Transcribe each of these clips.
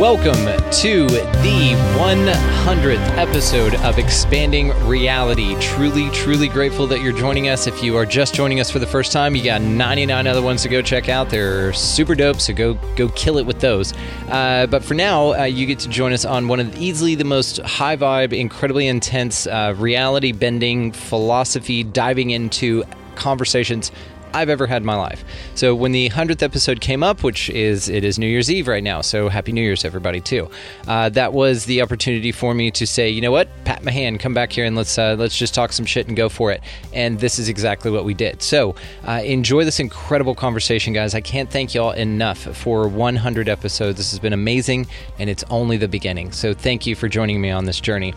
Welcome to the 100th episode of Expanding Reality. Truly, truly grateful that you're joining us. If you are just joining us for the first time, you got 99 other ones to go check out. They're super dope, so go go kill it with those. Uh, but for now, uh, you get to join us on one of the, easily the most high vibe, incredibly intense, uh, reality bending philosophy diving into conversations I've ever had in my life. So when the hundredth episode came up, which is it is New Year's Eve right now, so Happy New Year's everybody too. Uh, that was the opportunity for me to say, you know what, Pat Mahan, come back here and let's uh, let's just talk some shit and go for it. And this is exactly what we did. So uh, enjoy this incredible conversation, guys. I can't thank y'all enough for 100 episodes. This has been amazing, and it's only the beginning. So thank you for joining me on this journey.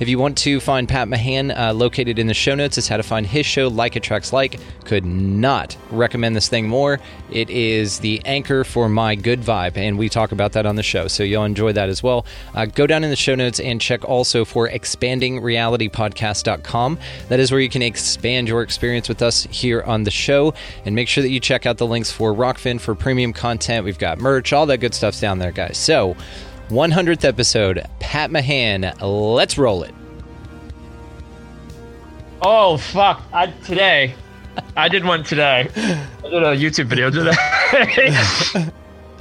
If you want to find Pat Mahan, uh, located in the show notes is how to find his show, Like Attracts Like. Could not recommend this thing more. It is the anchor for my good vibe, and we talk about that on the show, so you'll enjoy that as well. Uh, go down in the show notes and check also for expandingrealitypodcast.com. That is where you can expand your experience with us here on the show, and make sure that you check out the links for Rokfin for premium content. We've got merch, all that good stuff's down there, guys. So, 100th episode, Pat Mahan. Let's roll it. Oh fuck! I today, I did one today. I did a YouTube video today.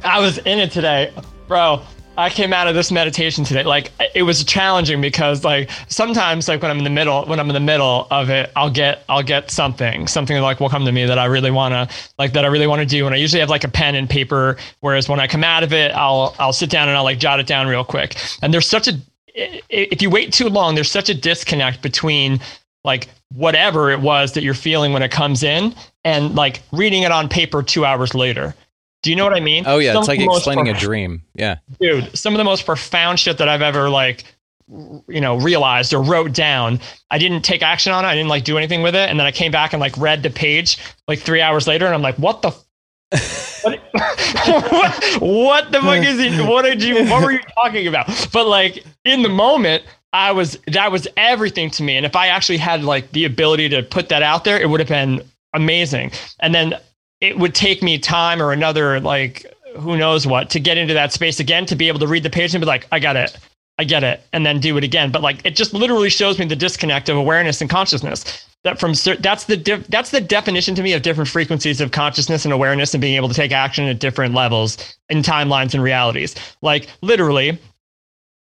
I was in it today, bro. I came out of this meditation today. Like it was challenging because like sometimes like when I'm in the middle when I'm in the middle of it, I'll get I'll get something something like will come to me that I really want to like that I really want to do, and I usually have like a pen and paper. Whereas when I come out of it, I'll I'll sit down and I'll like jot it down real quick. And there's such a if you wait too long, there's such a disconnect between like whatever it was that you're feeling when it comes in and like reading it on paper two hours later. Do you know what I mean? Oh yeah, Some it's like explaining a dream. Yeah. dude some of the most profound shit that i've ever like you know realized or wrote down. I didn't take action on it. I didn't like do anything with it. And then i came back and like read the page like three hours later and i'm like what the f- what, what, what the fuck is it? What did you what were you talking about? But like in the moment i was that was everything to me. And if i actually had like the ability to put that out there it would have been amazing. And then it would take me time or another like who knows what to get into that space again to be able to read the page and be like i got it. I get it and then do it again. But like it just literally shows me the disconnect of awareness and consciousness. That from that's the that's the definition to me of different frequencies of consciousness and awareness and being able to take action at different levels in timelines and realities. Like literally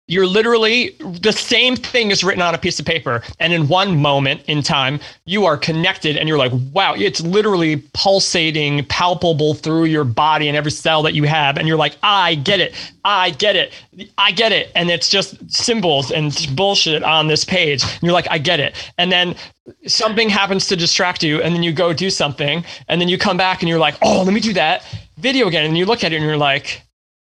you're literally the same thing is written on a piece of paper. And in one moment in time you are connected and you're like wow it's literally pulsating palpable through your body and every cell that you have. And you're like i get it. I get it. I get it. And it's just symbols and bullshit on this page. And you're like i get it. And then something happens to distract you and then you go do something and then you come back and you're like oh let me do that video again. And you look at it and you're like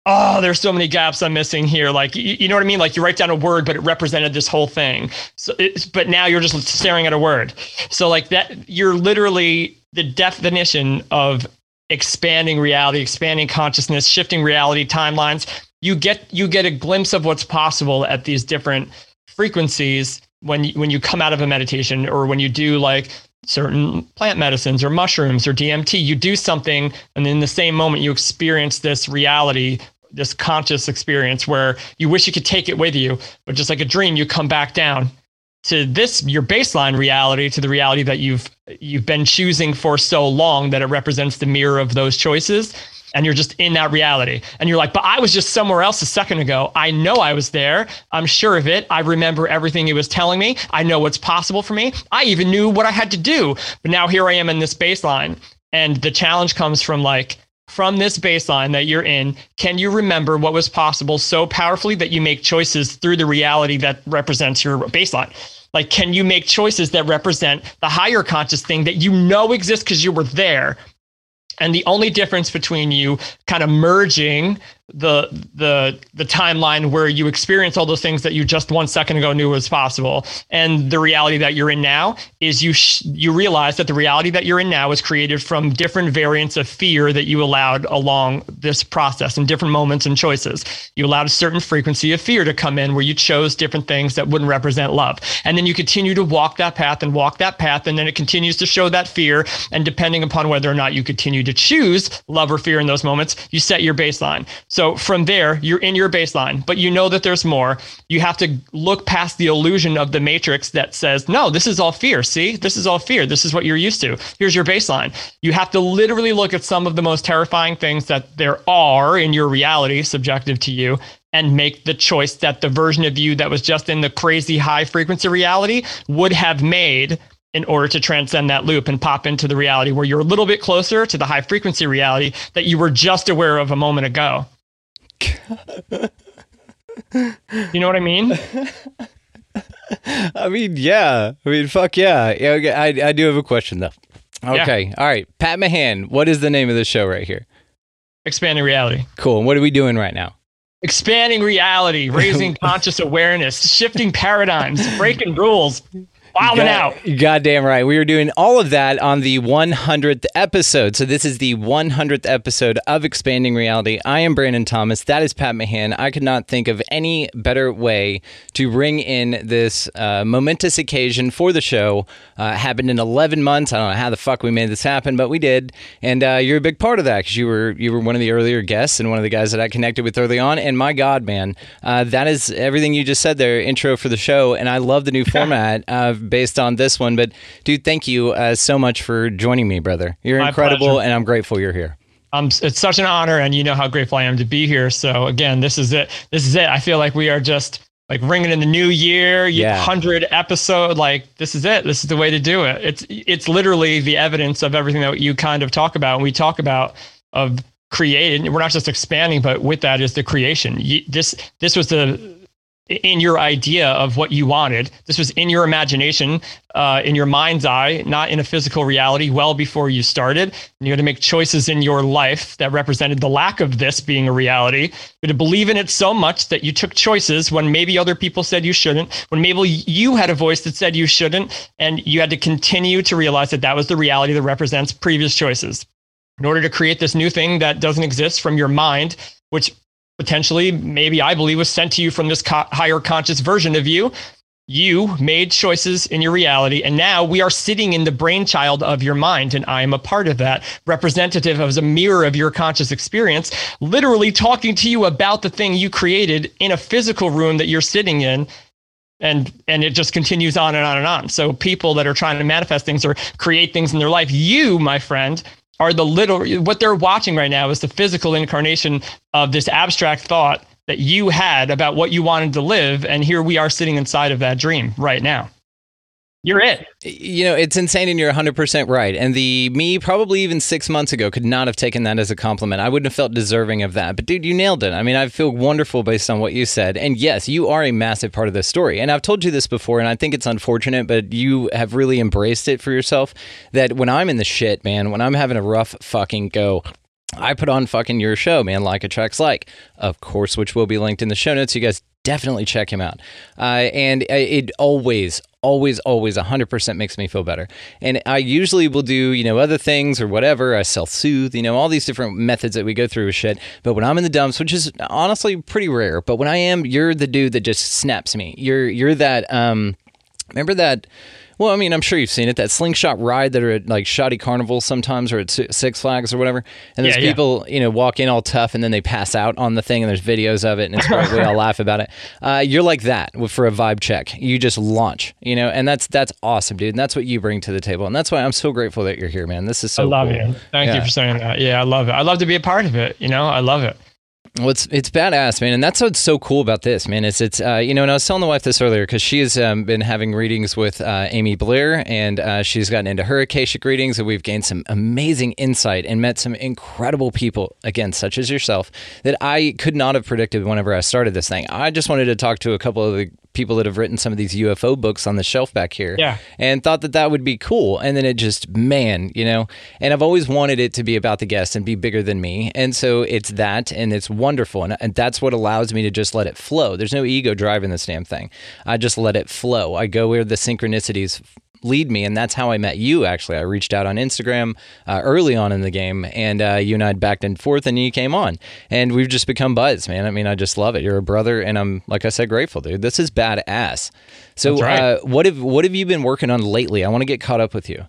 oh, there's so many gaps I'm missing here. Like, you, you know what I mean? Like you write down a word, but it represented this whole thing. So, but now you're just staring at a word. So like that, you're literally the definition of expanding reality, expanding consciousness, shifting reality timelines. You get you get a glimpse of what's possible at these different frequencies when you, when you come out of a meditation or when you do like certain plant medicines or mushrooms or DMT. You do something, and in the same moment, you experience this reality, this conscious experience where you wish you could take it with you, but just like a dream, you come back down to this your baseline reality to the reality that you've you've been choosing for so long that it represents the mirror of those choices. And you're just in that reality. And you're like but i was just somewhere else a second ago. I know i was there. I'm sure of it. I remember everything it was telling me. I know what's possible for me. I even knew what i had to do. But now here i am in this baseline. And the challenge comes from like, from this baseline that you're in, can you remember what was possible so powerfully that you make choices through the reality that represents your baseline? Like, can you make choices that represent the higher conscious thing that you know exists because you were there? And the only difference between you kind of merging the the the timeline where you experience all those things that you just one second ago knew was possible. And the reality that you're in now is you sh- you realize that the reality that you're in now is created from different variants of fear that you allowed along this process and different moments and choices. You allowed a certain frequency of fear to come in where you chose different things that wouldn't represent love. And then you continue to walk that path and walk that path and then it continues to show that fear. And depending upon whether or not you continue to choose love or fear in those moments you set your baseline so from there, you're in your baseline, but you know that there's more. You have to look past the illusion of the matrix that says, no, this is all fear. See, this is all fear. This is what you're used to. Here's your baseline. You have to literally look at some of the most terrifying things that there are in your reality, subjective to you, and make the choice that the version of you that was just in the crazy high frequency reality would have made in order to transcend that loop and pop into the reality where you're a little bit closer to the high frequency reality that you were just aware of a moment ago. you know what I mean? I mean, yeah. I mean, fuck yeah. yeah okay, I, I do have a question, though. Okay. All right. Pat Mahan, what is the name of the show right here? Expanding reality. Cool. And what are we doing right now? Expanding reality, raising conscious awareness, shifting paradigms, breaking rules, wilding out. Goddamn right. We were doing all of that on the 100th episode. So this is the 100th episode of Expanding Reality. I am Brandon Thomas. That is Pat Mahan. I could not think of any better way to bring in this uh, momentous occasion for the show. Uh, happened in 11 months. I don't know how the fuck we made this happen, but we did. And uh, you're a big part of that because you were you were one of the earlier guests and one of the guys that I connected with early on. And my God, man, uh, that is everything you just said there. Intro for the show, and I love the new format based on this one. But dude, thank you uh, so much for joining me, brother. You're My incredible, pleasure. and I'm grateful you're here. Um, it's such an honor, and you know how grateful I am to be here. So again, this is it. This is it. I feel like we are just like ringing in the new year, Yeah. hundred episode. Like this is it. This is the way to do it. It's it's literally the evidence of everything that you kind of talk about. And we talk about of creating. We're not just expanding, but with that is the creation. You, this this was the in your idea of what you wanted. This was in your imagination, uh, in your mind's eye, not in a physical reality, well before you started. And you had to make choices in your life that represented the lack of this being a reality. You had to believe in it so much that you took choices when maybe other people said you shouldn't, when maybe you had a voice that said you shouldn't, and you had to continue to realize that that was the reality that represents previous choices. In order to create this new thing that doesn't exist from your mind, which potentially maybe I believe was sent to you from this co- higher conscious version of you. You made choices in your reality, and now we are sitting in the brainchild of your mind, and I am a part of that, representative as a mirror of your conscious experience, literally talking to you about the thing you created in a physical room that you're sitting in. And and it just continues on and on and on. So people that are trying to manifest things or create things in their life, you, my friend, are the little what they're watching right now is the physical incarnation of this abstract thought that you had about what you wanted to live and here we are sitting inside of that dream right now you're it You know, it's insane, and you're 100% right. And the me, probably even six months ago, could not have taken that as a compliment. I wouldn't have felt deserving of that. But dude, you nailed it. I mean, I feel wonderful based on what you said. And yes, you are a massive part of this story. And I've told you this before, and I think it's unfortunate, but you have really embraced it for yourself. That when I'm in the shit, man, when I'm having a rough fucking go, I put on fucking your show, man, like attracts like, of course, which will be linked in the show notes. You guys definitely check him out. Uh, and uh, it always, always, always 100% makes me feel better. And I usually will do, you know, other things or whatever. I self soothe, you know, all these different methods that we go through with shit. But when I'm in the dumps, which is honestly pretty rare, but when I am, you're the dude that just snaps me. You're, you're that, um, remember that. Well, I mean, I'm sure you've seen it. That slingshot ride that are at like shoddy carnivals sometimes, or at Six Flags or whatever. And there's Yeah, yeah. people, you know, walk in all tough, and then they pass out on the thing, and there's videos of it, and it's great. we all laugh about it. Uh, you're like that for a vibe check. You just launch, you know, and that's that's awesome, dude. And that's what you bring to the table, and that's why I'm so grateful that you're here, man. This is so. i love cool. you thank Yeah. you for saying that yeah i love it i love to be a part of it you know i love it Well, it's it's badass, man, and that's what's so cool about this, man. Is it's uh, you know, and I was telling the wife this earlier because she has um, been having readings with uh, Amy Blair, and uh, she's gotten into her Akashic readings, and we've gained some amazing insight and met some incredible people, again, such as yourself, that I could not have predicted whenever I started this thing. I just wanted to talk to a couple of the people that have written some of these UFO books on the shelf back here. Yeah. And thought that that would be cool. And then it just, man, you know, and I've always wanted it to be about the guest and be bigger than me. And so it's that and it's wonderful. And, and that's what allows me to just let it flow. There's no ego driving this damn thing. I just let it flow. I go where the synchronicities lead me and that's how i met you actually. I reached out on instagram uh, early on in the game and uh, you and i backed and forth and you came on. And we've just become buds man. I mean i just love it. You're a brother and i'm like i said grateful dude. This is badass. So right. uh, what have what have you been working on lately? I want to get caught up with you.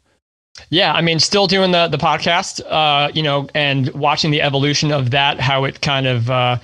Yeah, I mean, still doing the the podcast, uh, you know, and watching the evolution of that, how it kind of uh,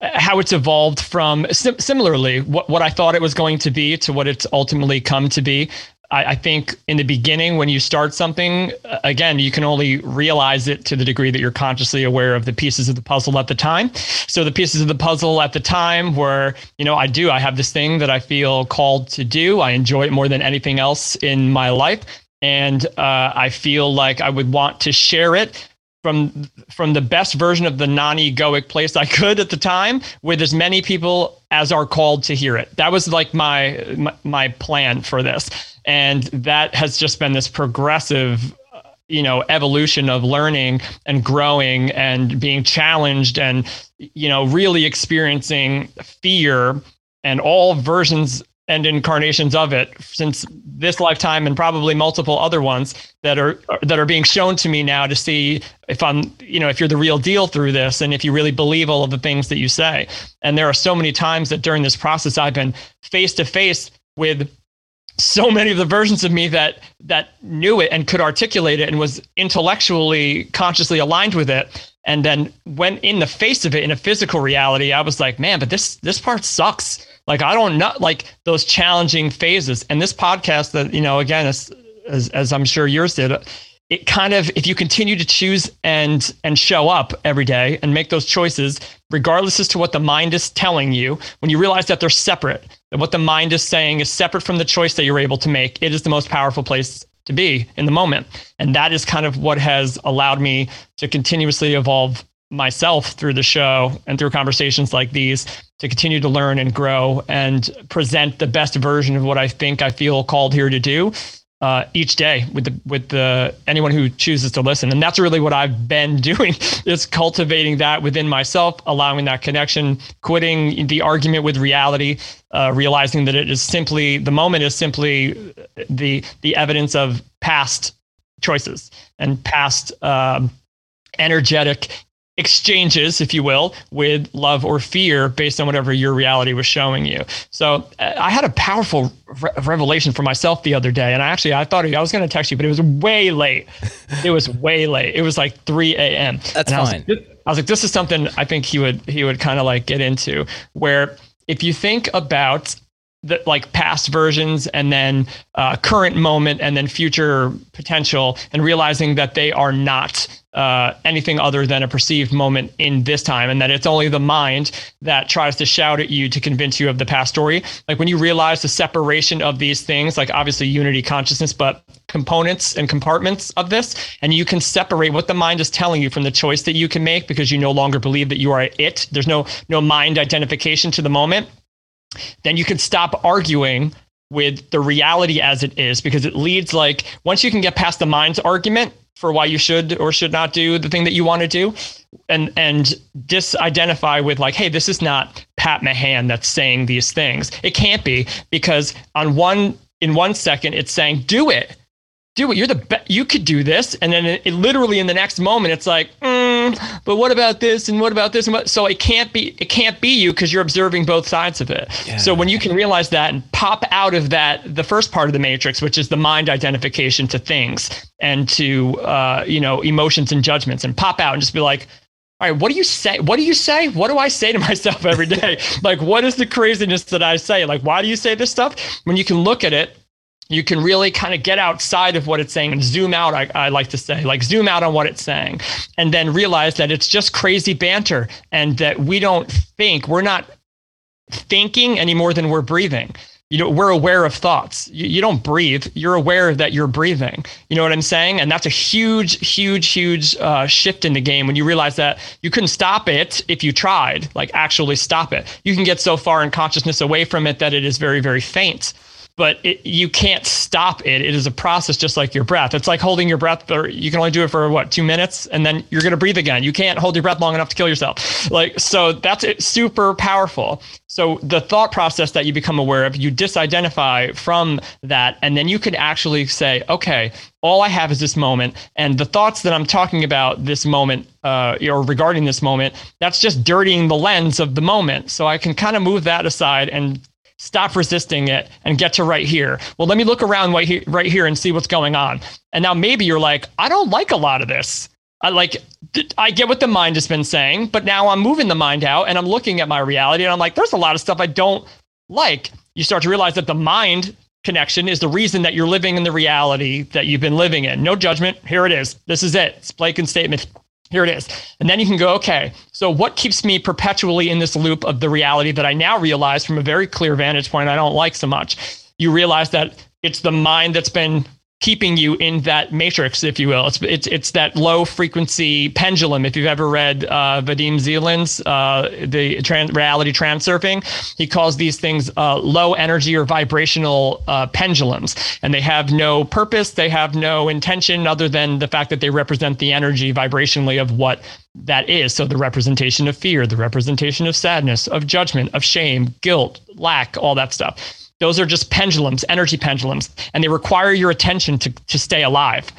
how it's evolved from sim- similarly what what I thought it was going to be to what it's ultimately come to be. I, I think in the beginning, when you start something, again, you can only realize it to the degree that you're consciously aware of the pieces of the puzzle at the time. So the pieces of the puzzle at the time were, you know, I do, I have this thing that I feel called to do. I enjoy it more than anything else in my life and uh, I feel like I would want to share it from from the best version of the non-egoic place I could at the time with as many people as are called to hear it. That was like my my, my plan for this, and that has just been this progressive. uh, You know, evolution of learning and growing and being challenged and, you know, really experiencing fear and all versions and incarnations of it since this lifetime and probably multiple other ones that are that are being shown to me now to see if I'm you know if you're the real deal through this and if you really believe all of the things that you say. And there are so many times that during this process I've been face to face with so many of the versions of me that that knew it and could articulate it and was intellectually consciously aligned with it and then when in the face of it in a physical reality i was like man but this this part sucks. Like i don't know like those challenging phases. And this podcast that you know again as as, as i'm sure yours did it kind of if you continue to choose and and show up every day and make those choices regardless as to what the mind is telling you when you realize that they're separate that what the mind is saying is separate from the choice that you're able to make it is the most powerful place to be in the moment. And that is kind of what has allowed me to continuously evolve myself through the show and through conversations like these to continue to learn and grow and present the best version of what I think I feel called here to do uh, each day with the with the anyone who chooses to listen. And that's really what I've been doing is cultivating that within myself allowing that connection quitting the argument with reality uh, realizing that it is simply the moment is simply the the evidence of past choices and past um, energetic exchanges, if you will, with love or fear based on whatever your reality was showing you. So uh, I had a powerful re- revelation for myself the other day. And I actually, I thought I was going to text you, but it was way late. it was way late. It was like 3 a.m. That's and I was fine. like, I was like, this is something I think he would, he would kind of like get into where if you think about the like past versions and then uh, current moment and then future potential and realizing that they are not uh, anything other than a perceived moment in this time and that it's only the mind that tries to shout at you to convince you of the past story. Like when you realize the separation of these things like obviously unity consciousness but components and compartments of this and you can separate what the mind is telling you from the choice that you can make because you no longer believe that you are it. There's no no mind identification to the moment then you can stop arguing with the reality as it is because it leads like once you can get past the mind's argument for why you should or should not do the thing that you want to do and and disidentify with like hey this is not pat mahan that's saying these things. It can't be because on one in one second it's saying do it. Do it. You're the best you could do this. And then it, it literally in the next moment it's like mm, but what about this and what about this and what so it can't be it can't be you because you're observing both sides of it so when you can realize that and pop out of that the first part of the matrix which is the mind identification to things and to uh, you know emotions and judgments and pop out and just be like all right, what do you say? What do you say? What do I say to myself every day? like, what is the craziness that I say? Like, why do you say this stuff? When you can look at it you can really kind of get outside of what it's saying and zoom out I, I, like to say like zoom out on what it's saying and then realize that it's just crazy banter and that we don't think we're not thinking any more than we're breathing. You know we're aware of thoughts. You, you don't breathe you're aware that you're breathing. You know what i'm saying? And that's a huge huge huge uh, shift in the game when you realize that you couldn't stop it if you tried like actually stop it. You can get so far in consciousness away from it that it is very very faint but it, you can't stop it. It is a process just like your breath. It's like holding your breath, or you can only do it for what, two minutes, and then you're going to breathe again. You can't hold your breath long enough to kill yourself. Like, so that's it, super powerful. So the thought process that you become aware of, you disidentify from that, and then you can actually say, okay, all I have is this moment, and the thoughts that I'm talking about this moment, uh, or regarding this moment, that's just dirtying the lens of the moment. So I can kind of move that aside and stop resisting it and get to right here. Well, let me look around right here, right here and see what's going on. And now maybe you're like, I don't like a lot of this. I like, I get what the mind has been saying, but now I'm moving the mind out and I'm looking at my reality and I'm like, there's a lot of stuff I don't like. You start to realize that the mind connection is the reason that you're living in the reality that you've been living in. No judgment. Here it is. This is it. It's Blaken's statement. Here it is. And then you can go, okay, so what keeps me perpetually in this loop of the reality that I now realize from a very clear vantage point I don't like so much? You realize that it's the mind that's been keeping you in that matrix, if you will. It's it's it's that low frequency pendulum. If you've ever read uh, Vadim Zeland's uh, the reality transurfing, he calls these things uh, low energy or vibrational uh, pendulums, and they have no purpose. They have no intention other than the fact that they represent the energy vibrationally of what that is. So the representation of fear, the representation of sadness, of judgment, of shame, guilt, lack, all that stuff. Those are just pendulums, energy pendulums, and they require your attention to, to stay alive.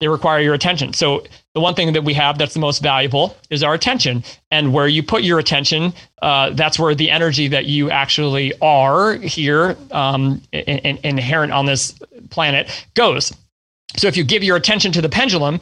They require your attention. So the one thing that we have that's the most valuable is our attention. And where you put your attention, uh, that's where the energy that you actually are here, um, in, in, inherent on this planet, goes. So if you give your attention to the pendulum,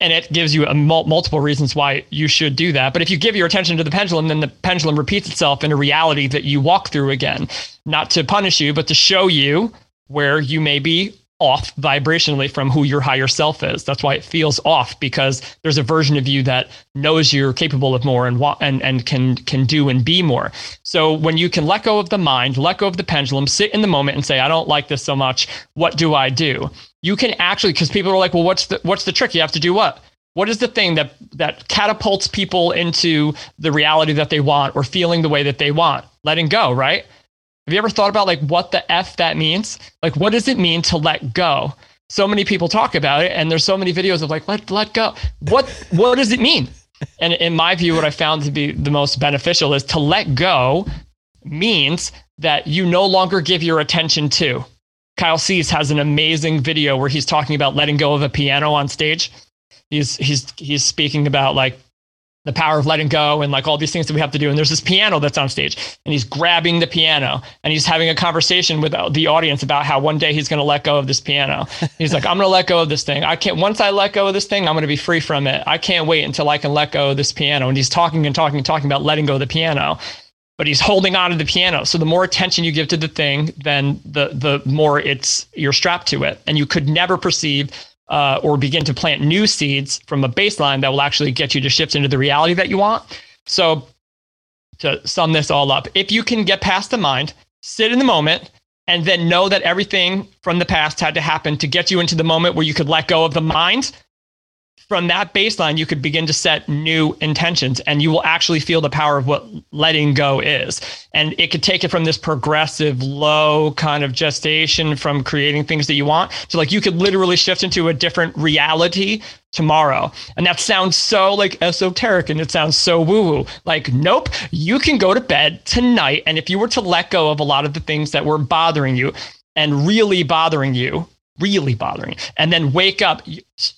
and it gives you mul- multiple reasons why you should do that. But if you give your attention to the pendulum, then the pendulum repeats itself in a reality that you walk through again, not to punish you, but to show you where you may be off vibrationally from who your higher self is. That's why it feels off because there's a version of you that knows you're capable of more and and and can can do and be more. So when you can let go of the mind, let go of the pendulum, sit in the moment and say I don't like this so much, what do I do? You can actually cuz people are like, "Well, what's the what's the trick? You have to do what?" What is the thing that that catapults people into the reality that they want or feeling the way that they want? Letting go, right? Have you ever thought about like what the F that means? Like, what does it mean to let go? So many people talk about it, and there's so many videos of like, let, let go. What, what does it mean? And in my view, what I found to be the most beneficial is to let go means that you no longer give your attention to. Kyle Cease has an amazing video where he's talking about letting go of a piano on stage. He's he's he's speaking about like the power of letting go and like all these things that we have to do. And there's this piano that's on stage and he's grabbing the piano and he's having a conversation with the audience about how one day he's going to let go of this piano. He's like, I'm going to let go of this thing. I can't, once I let go of this thing, I'm going to be free from it. I can't wait until I can let go of this piano. And he's talking and talking and talking about letting go of the piano. But he's holding on to the piano. So the more attention you give to the thing, then the the more it's you're strapped to it. And you could never perceive uh, or begin to plant new seeds from a baseline that will actually get you to shift into the reality that you want. So, to sum this all up, if you can get past the mind, sit in the moment, and then know that everything from the past had to happen to get you into the moment where you could let go of the mind from that baseline, you could begin to set new intentions and you will actually feel the power of what letting go is. And it could take it from this progressive, low kind of gestation from creating things that you want to like you could literally shift into a different reality tomorrow. And that sounds so like esoteric and it sounds so woo woo. Like, nope, you can go to bed tonight. And if you were to let go of a lot of the things that were bothering you and really bothering you, really bothering and then wake up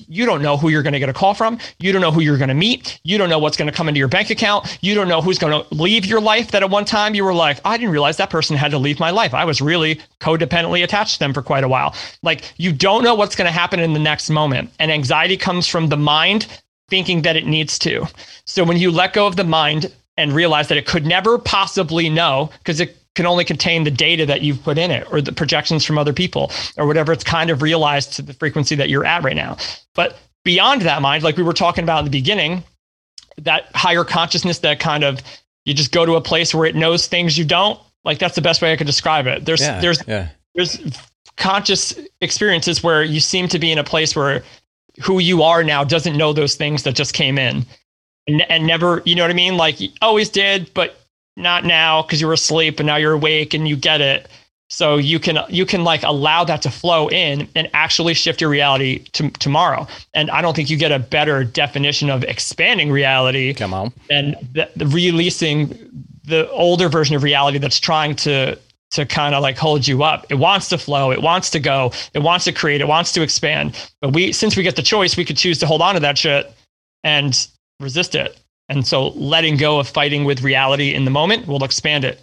you, don't know who you're going to get a call from. You don't know who you're going to meet. You don't know what's going to come into your bank account. You don't know who's going to leave your life that at one time you were like i didn't realize that person had to leave my life. I was really codependently attached to them for quite a while. Like you don't know what's going to happen in the next moment. And anxiety comes from the mind thinking that it needs to. So when you let go of the mind and realize that it could never possibly know because it can only contain the data that you've put in it or the projections from other people or whatever it's kind of realized to the frequency that you're at right now. But beyond that mind, like we were talking about in the beginning, that higher consciousness that kind of you just go to a place where it knows things you don't like that's the best way i could describe it there's Yeah, there's yeah. there's conscious experiences where you seem to be in a place where who you are now doesn't know those things that just came in and, and never you know what i mean like always did but not now because you were asleep and now you're awake and you get it so you can you can like allow that to flow in and actually shift your reality to tomorrow and i don't think you get a better definition of expanding reality Come on. and the, the releasing the older version of reality that's trying to to kind of like hold you up. It wants to flow, it wants to go, it wants to create, it wants to expand. But we since we get the choice, we could choose to hold on to that shit and resist it. And so letting go of fighting with reality in the moment will expand it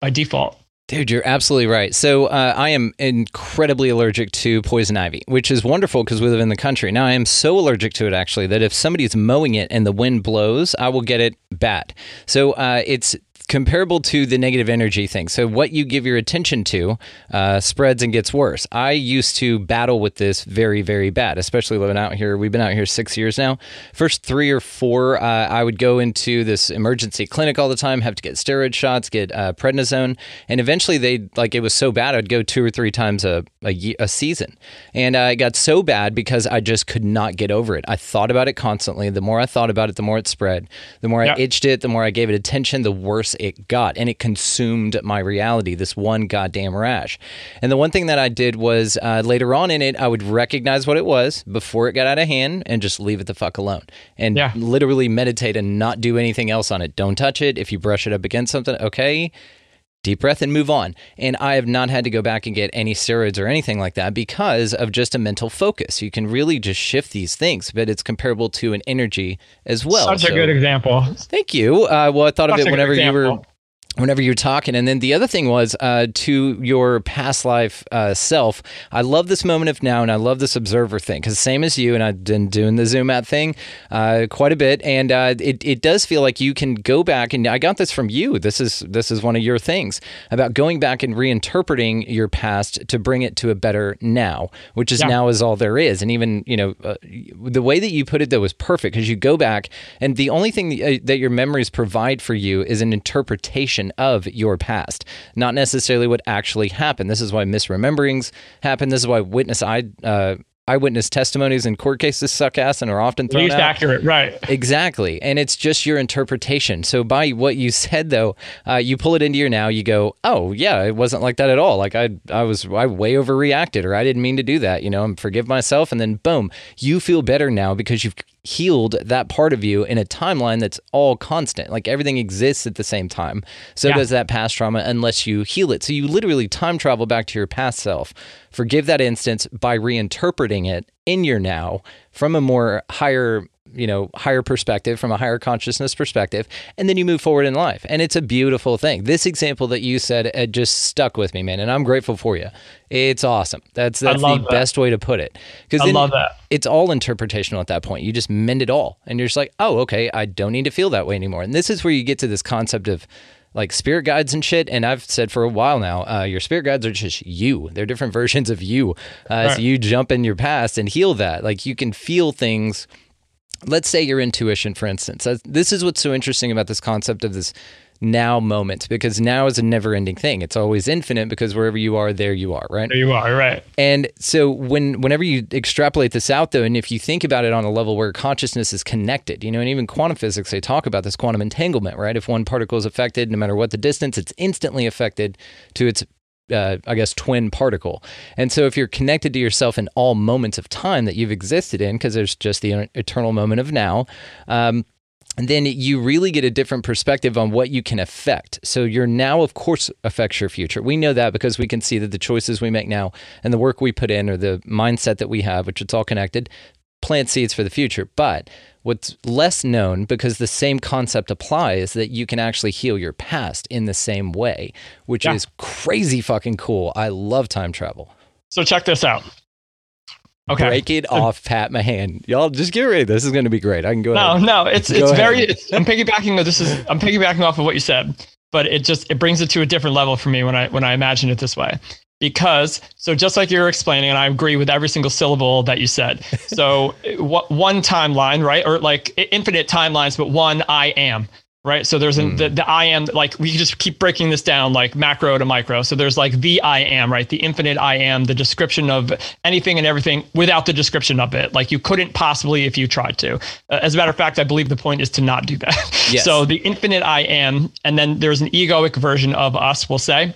by default. Dude, you're absolutely right. So uh, I am incredibly allergic to poison ivy, which is wonderful because we live in the country. Now I am so allergic to it actually that if somebody's mowing it and the wind blows, I will get it bad. So uh, it's comparable to the negative energy thing. So what you give your attention to uh, spreads and gets worse. I used to battle with this very, very bad, especially living out here. We've been out here six years now. First three or four, uh, I would go into this emergency clinic all the time, have to get steroid shots, get uh, prednisone, and eventually they like it was so bad I'd go two or three times a a, a season, and uh, it got so bad because I just could not get over it. I thought about it constantly. The more I thought about it, the more it spread. The more Yeah. I itched it, the more I gave it attention, the worse it got, and it consumed my reality. This one goddamn rash. And the one thing that I did was uh, later on in it, I would recognize what it was before it got out of hand and just leave it the fuck alone, and Yeah. literally meditate and not do anything else on it. Don't touch it. If you brush it up against something, okay. Deep breath and move on. And I have not had to go back and get any steroids or anything like that because of just a mental focus. You can really just shift these things, but it's comparable to an energy as well. Such a good example. Thank you. Uh, well, I thought of it whenever you were. Whenever you're talking. And then the other thing was uh, to your past life uh, self. I love this moment of now, and I love this observer thing because same as you, and I've been doing the Zoom out thing uh, quite a bit, and uh, it it does feel like you can go back. And I got this from you. This is this is one of your things about going back and reinterpreting your past to bring it to a better now, which is Yeah. now is all there is. And even you know uh, the way that you put it though was perfect because you go back, and the only thing that, uh, that your memories provide for you is an interpretation of your past, not necessarily what actually happened. This is why misrememberings happen. This is why witness eye. Uh, Eyewitness testimonies in court cases suck ass and are often thrown Least out. accurate, right. Exactly. And it's just your interpretation. So, by what you said, though, uh, you pull it into your now, you go, oh, yeah, it wasn't like that at all. Like, I, I was, I way overreacted, or I didn't mean to do that, you know, and forgive myself. And then, boom, you feel better now because you've healed that part of you in a timeline that's all constant. Like, everything exists at the same time. So Yeah. does that past trauma unless you heal it. So, you literally time travel back to your past self, forgive that instance by reinterpreting it in your now from a more higher you know higher perspective from a higher consciousness perspective and then you move forward in life and it's a beautiful thing this example that you said it just stuck with me man and i'm grateful for you it's awesome that's that's the that. best way to put it because I love that. it's all interpretational at that point you just mend it all and you're just like oh okay i don't need to feel that way anymore and this is where you get to this concept of like spirit guides and shit. And I've said for a while now, uh, your spirit guides are just you. They're different versions of you. Uh, So you jump in your past and heal that. Like you can feel things. Let's say your intuition, for instance. Uh, This is what's so interesting about this concept of this now moment because now is a never ending thing. It's always infinite because wherever you are, there you are, right? There you are, right. And so when whenever you extrapolate this out though, and if you think about it on a level where consciousness is connected, you know, and even quantum physics, they talk about this quantum entanglement, right? If one particle is affected, no matter what the distance, it's instantly affected to its uh, I guess twin particle. And so if you're connected to yourself in all moments of time that you've existed in, because there's just the eternal moment of now, um, then you really get a different perspective on what you can affect. So your now, of course, affects your future. We know that because we can see that the choices we make now and the work we put in or the mindset that we have, which it's all connected, plant seeds for the future. But what's less known, because the same concept applies, that you can actually heal your past in the same way, which Yeah. is crazy fucking cool. I love time travel. So check this out. Okay. Break it off, Pat Mahan. Y'all just get ready. This is going to be great. I can go No, ahead. no, it's it's ahead. very. It's, I'm piggybacking. This is I'm piggybacking off of what you said. but it just it brings it to a different level for me when I when I imagine it this way. Because so just like you're explaining, and I agree with every single syllable that you said. So what one timeline, right, or like infinite timelines, but one I am, right? So there's an, the the I am like we just keep breaking this down like macro to micro. So there's like the I am, right? The infinite I am, the description of anything and everything without the description of it. Like you couldn't possibly if you tried to. Uh, as a matter of fact, I believe the point is to not do that. Yes. So the infinite I am, and then there's an egoic version of us, we'll say.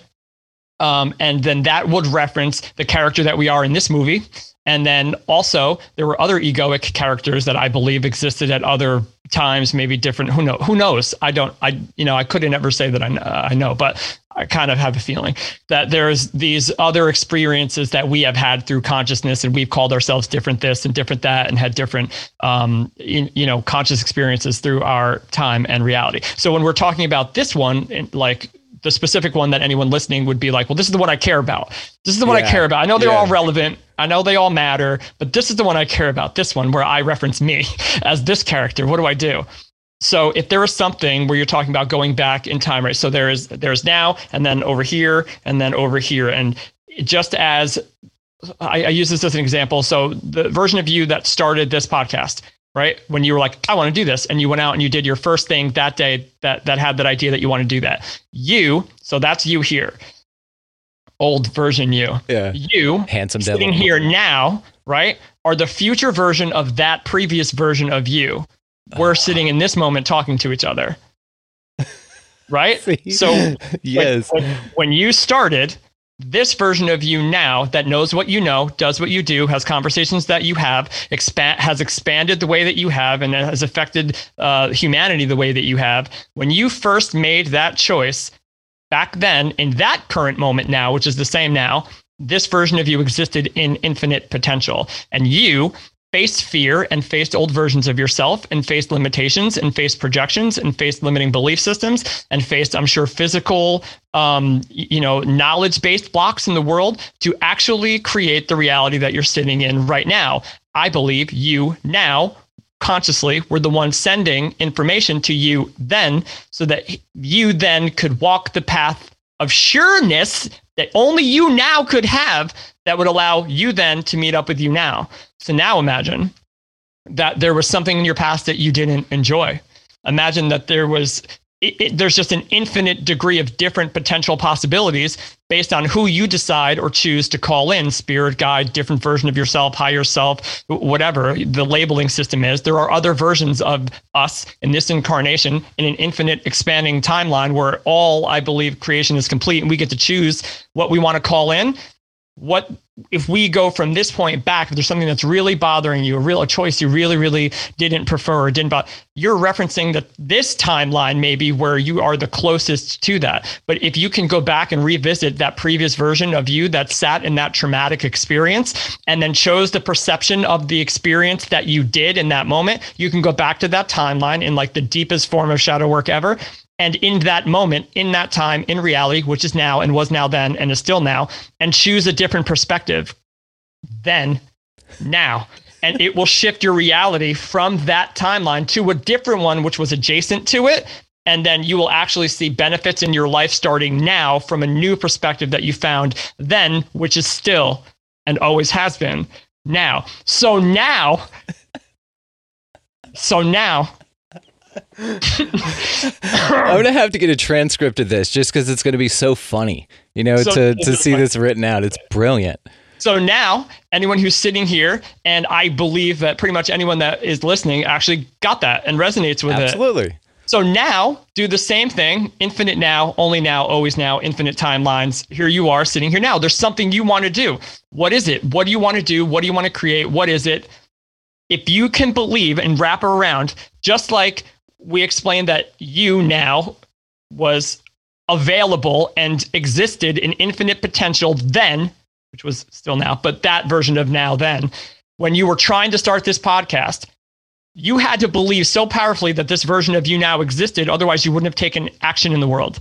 Um, and then that would reference the character that we are in this movie. And then also there were other egoic characters that I believe existed at other times, maybe different. Who know? Who knows? I don't. I you know I couldn't ever say that I uh, I know, but I kind of have a feeling that there's these other experiences that we have had through consciousness, and we've called ourselves different this and different that, and had different um you, you know conscious experiences through our time and reality. So when we're talking about this one, like the specific one that anyone listening would be like, well, this is the one I care about. This is the one I care about. I know they're Yeah. all relevant. I know they all matter, but this is the one I care about. This one where I reference me as this character. What do I do? So if there is something where you're talking about going back in time, right? So there is there's now and then over here and then over here. And just as I, I use this as an example. So the version of you that started this podcast, right? When you were like, I want to do this, and you went out and you did your first thing that day that that had that idea that you want to do that. You, so that's you here. Old version you. Yeah. You Handsome sitting devil. here now, right? Are the future version of that previous version of you. We're ah. sitting in this moment talking to each other. Right? See? So when- yes. when, when you started, this version of you now that knows what you know, does what you do, has conversations that you have, expand has expanded the way that you have, and has affected uh, humanity the way that you have. When you first made that choice back then, in that current moment now, which is the same now, this version of you existed in infinite potential, and you faced fear and faced old versions of yourself and faced limitations and faced projections and faced limiting belief systems and faced i'm sure physical um, you know knowledge based blocks in the world to actually create the reality that you're sitting in right now. I believe you now consciously were the ones sending information to you then so that you then could walk the path of sureness that only you now could have that would allow you then to meet up with you now. So now imagine that there was something in your past that you didn't enjoy. Imagine that there was it, it, there's just an infinite degree of different potential possibilities based on who you decide or choose to call in spirit guide different version of yourself higher self whatever the labeling system is. There are other versions of us in this incarnation in an infinite expanding timeline where all i believe creation is complete and we get to choose what we want to call in what if we go from this point back if there's something that's really bothering you a real a choice you really really didn't prefer or didn't but you're referencing that this timeline maybe where you are the closest to that. But if you can go back and revisit that previous version of you that sat in that traumatic experience and then chose the perception of the experience that you did in that moment you can go back to that timeline in like the deepest form of shadow work ever and in that moment, in that time, in reality, which is now and was now then and is still now, and choose a different perspective then, now. And it will shift your reality from that timeline to a different one, which was adjacent to it. And then you will actually see benefits in your life starting now from a new perspective that you found then, which is still and always has been now. So now, so now, I'm gonna have to get a transcript of this just because it's gonna be so funny, you know, So- to to see this written out. It's brilliant. So now, anyone who's sitting here, and I believe that pretty much anyone that is listening actually got that and resonates with it. Absolutely. So now, do the same thing infinite now, only now, always now, infinite timelines. Here you are sitting here now. There's something you want to do. What is it? What do you want to do? What do you want to create? What is it? If you can believe and wrap around, just like we explained that you now was available and existed in infinite potential then, which was still now, but that version of now then, when you were trying to start this podcast, you had to believe so powerfully that this version of you now existed. Otherwise, you wouldn't have taken action in the world.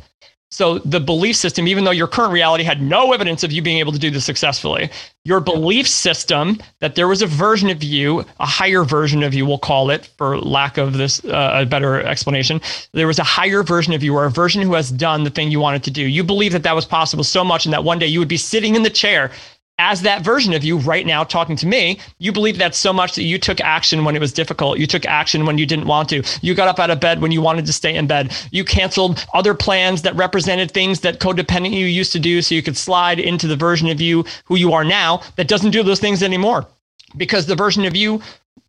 So the belief system, even though your current reality had no evidence of you being able to do this successfully, your belief system that there was a version of you, a higher version of you, we'll call it for lack of this uh, a better explanation, there was a higher version of you or a version who has done the thing you wanted to do. You believe that that was possible so much, and that one day you would be sitting in the chair as that version of you right now talking to me, you believe that so much that you took action when it was difficult. You took action when you didn't want to. You got up out of bed when you wanted to stay in bed. You canceled other plans that represented things that codependent you used to do so you could slide into the version of you who you are now that doesn't do those things anymore. Because the version of you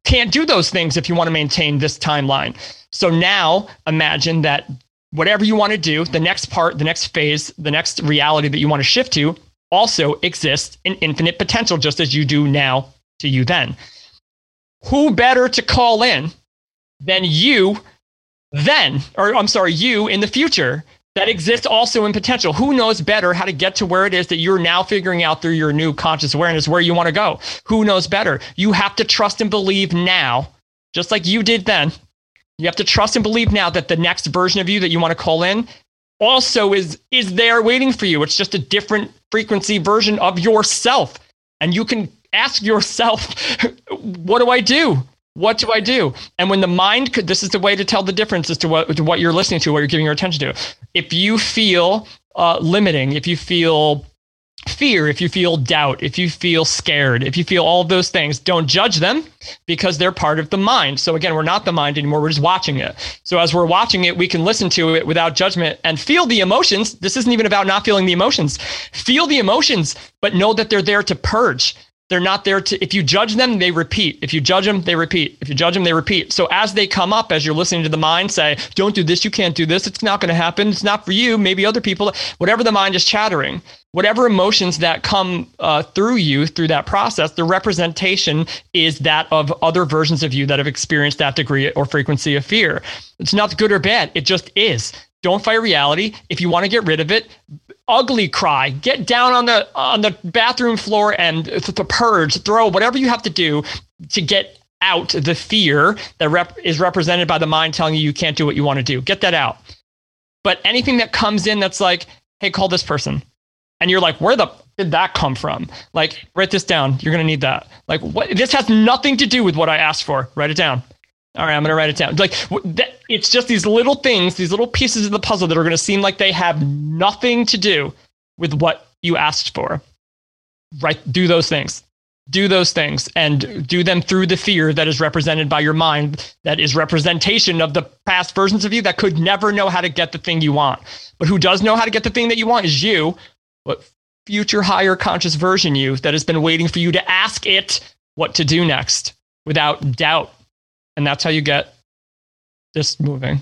can't do those things if you want to maintain this timeline. So now imagine that whatever you want to do, the next part, the next phase, the next reality that you want to shift to also exists in infinite potential, just as you do now to you then. Who better to call in than you then, or I'm sorry, you in the future that exists also in potential? Who knows better how to get to where it is that you're now figuring out through your new conscious awareness where you want to go? Who knows better? You have to trust and believe now, just like you did then. You have to trust and believe now that the next version of you that you want to call in also is is there waiting for you. It's just a different frequency version of yourself. And you can ask yourself, what do I do? What do I do? And when the mind could, this is the way to tell the difference as to what, to what you're listening to, what you're giving your attention to. If you feel uh, limiting, if you feel fear, if you feel doubt, if you feel scared, if you feel all of those things, don't judge them because they're part of the mind. So again, we're not the mind anymore, we're just watching it. So as we're watching it, we can listen to it without judgment and feel the emotions. This isn't even about not feeling the emotions. Feel the emotions, but know that they're there to purge. They're not there to, if you judge them, they repeat. If you judge them, they repeat. If you judge them, they repeat. So as they come up, as you're listening to the mind say, don't do this, you can't do this, it's not going to happen, it's not for you, maybe other people, whatever the mind is chattering, whatever emotions that come uh, through you through that process, the representation is that of other versions of you that have experienced that degree or frequency of fear. It's not good or bad, it just is. Don't fight reality. If you want to get rid of it, ugly cry, get down on the on the bathroom floor and the purge, throw whatever you have to do to get out the fear that rep- is represented by the mind telling you you can't do what you want to do. Get that out. But anything that comes in that's like, hey, call this person. And you're like, where the did that come from? Like, write this down. You're gonna need that. Like, what? This has nothing to do with what I asked for. Write it down. All right, I'm gonna write it down. Like, it's just these little things, these little pieces of the puzzle that are gonna seem like they have nothing to do with what you asked for. Right? Do those things. Do those things and do them through the fear that is represented by your mind, that is representation of the past versions of you that could never know how to get the thing you want. But who does know how to get the thing that you want is you, but future higher conscious version you that has been waiting for you to ask it what to do next without doubt. And that's how you get this moving.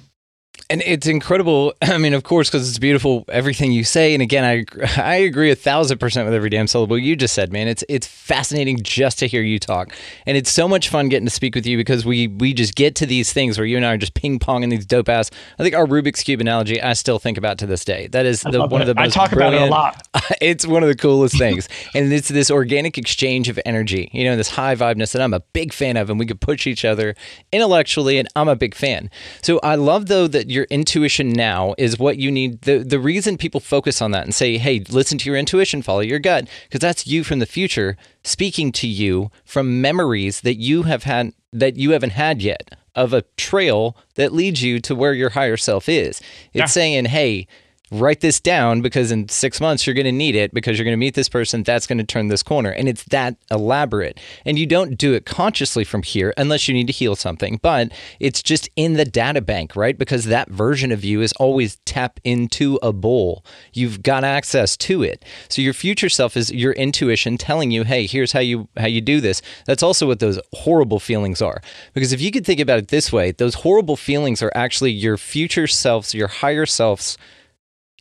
And it's incredible. I mean, of course, because it's beautiful, everything you say. And again, I I agree a thousand percent with every damn syllable you just said, man. It's it's fascinating just to hear you talk, and it's so much fun getting to speak with you because we we just get to these things where you and I are just ping ponging these dope ass. I think our Rubik's cube analogy I still think about to this day. That is the, one it. of the most. I talk about it a lot. It's one of the coolest things, and it's this organic exchange of energy. You know, this high vibeness that I'm a big fan of, and we could push each other intellectually, and I'm a big fan. So I love though that your intuition now is what you need. The the reason people focus on that and say, "Hey, listen to your intuition, follow your gut," because that's you from the future speaking to you from memories that you have had that you haven't had yet of a trail that leads you to where your higher self is. It's Yeah. saying, "Hey, write this down because in six months you're going to need it because you're going to meet this person that's going to turn this corner. And it's that elaborate. And you don't do it consciously from here unless you need to heal something. But it's just in the data bank right? Because that version of you is always tap into a bowl. You've got access to it. So your future self is your intuition telling you hey here's how you how you do this. That's also what those horrible feelings are. Because if you could think about it this way those horrible feelings are actually your future selves your higher selves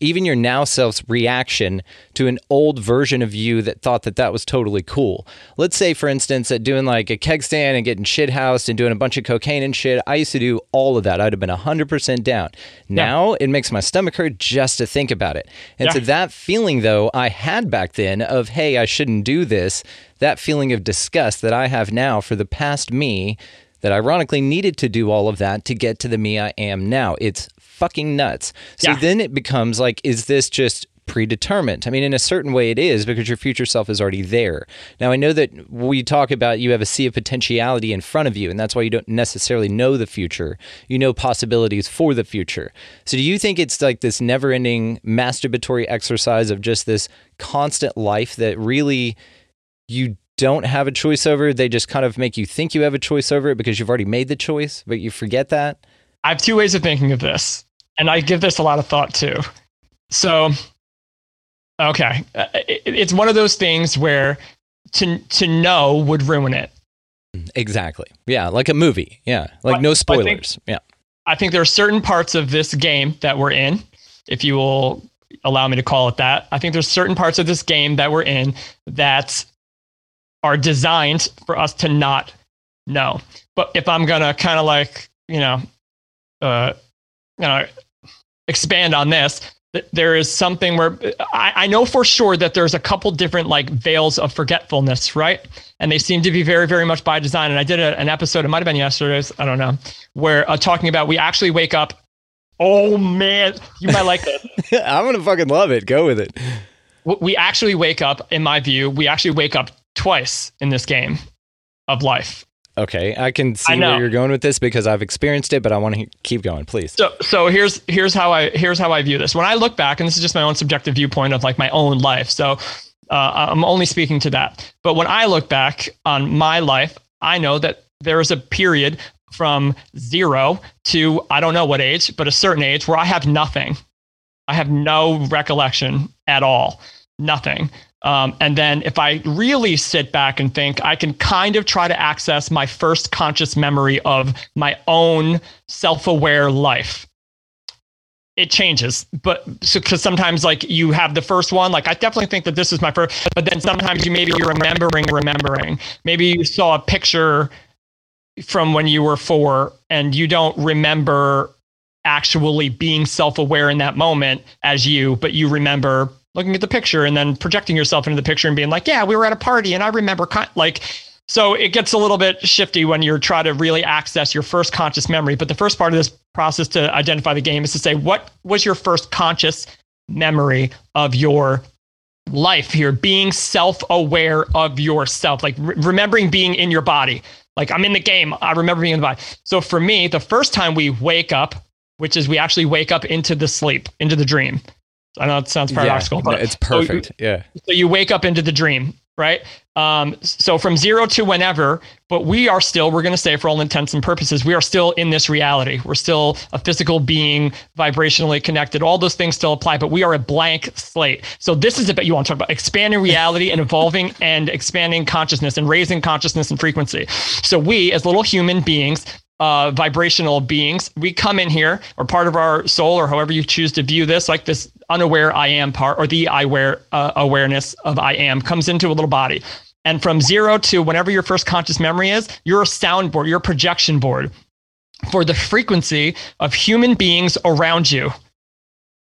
even your now self's reaction to an old version of you that thought that that was totally cool. Let's say, for instance, that doing like a keg stand and getting shit housed and doing a bunch of cocaine and shit. I used to do all of that. I'd have been 100% down. Now it makes my stomach hurt just to think about it. And Yeah. so that feeling, though, I had back then of, hey, I shouldn't do this, that feeling of disgust that I have now for the past me that ironically needed to do all of that to get to the me I am now. It's fucking nuts. So Yeah. then it becomes like, is this just predetermined? I mean, in a certain way, it is because your future self is already there. Now, I know that we talk about you have a sea of potentiality in front of you, and that's why you don't necessarily know the future. You know possibilities for the future. So, do you think it's like this never ending masturbatory exercise of just this constant life that really you don't have a choice over? They just kind of make you think you have a choice over it because you've already made the choice, but you forget that? I have two ways of thinking of this, and I give this a lot of thought too. So, okay, uh, it's one of those things where to to know would ruin it. Exactly. Yeah, like a movie. Yeah, like But- no I think- spoilers. yeah. I think there are certain parts of this game that we're in, if you will allow me to call it that. I think there's certain parts of this game that we're in that are designed for us to not know. But if I'm gonna kind of like, you know, uh, you know, expand on this, th- there is something where I, I know for sure that there's a couple different like veils of forgetfulness, right? And they seem to be very, very much by design. And I did a, an episode, it might have been yesterday's, I don't know, where uh, talking about we actually wake up. Oh man, you might like this. I'm gonna fucking love it. Go with it. We actually wake up, in my view, we actually wake up twice in this game of life. Okay, I can see I where you're going with this because I've experienced it, but I want to keep going, please. So so here's here's how I here's how I view this. When I look back, and this is just my own subjective viewpoint of like my own life. So uh, I'm only speaking to that. But when I look back on my life, I know that there is a period from zero to I don't know what age, but a certain age where I have nothing. I have no recollection at all, nothing. Um, and then if I really sit back and think, I can kind of try to access my first conscious memory of my own self aware life. It changes, but so because sometimes like you have the first one, like I definitely think that this is my first, but then sometimes you maybe you're remembering, remembering. Maybe you saw a picture from when you were four and you don't remember actually being self-aware in that moment as you but you remember looking at the picture and then projecting yourself into the picture and being like yeah we were at a party and i remember like so it gets a little bit shifty when you're trying to really access your first conscious memory. But the first part of this process to identify the game is to say what was your first conscious memory of your life here? Being self-aware of yourself like re- remembering being in your body. Like i'm in the game. I remember being in the body. So for me the first time we wake up which is we actually wake up into the sleep into the dream i know it sounds paradoxical yeah, but no, it's so you- perfect. yeah. so you wake up into the dream right um, so from zero to whenever but we are still we're going to say for all intents and purposes we are still in this reality we're still a physical being vibrationally connected all those things still apply but we are a blank slate so this is about you want to talk about expanding reality and evolving and expanding consciousness and raising consciousness and frequency so we as little human beings uh, vibrational beings. We come in here, or part of our soul, or however you choose to view this, like this unaware I am part, or the I aware uh, awareness of I am, comes into a little body. And from zero to whenever your first conscious memory is, you're a soundboard, you're a projection board for the frequency of human beings around you.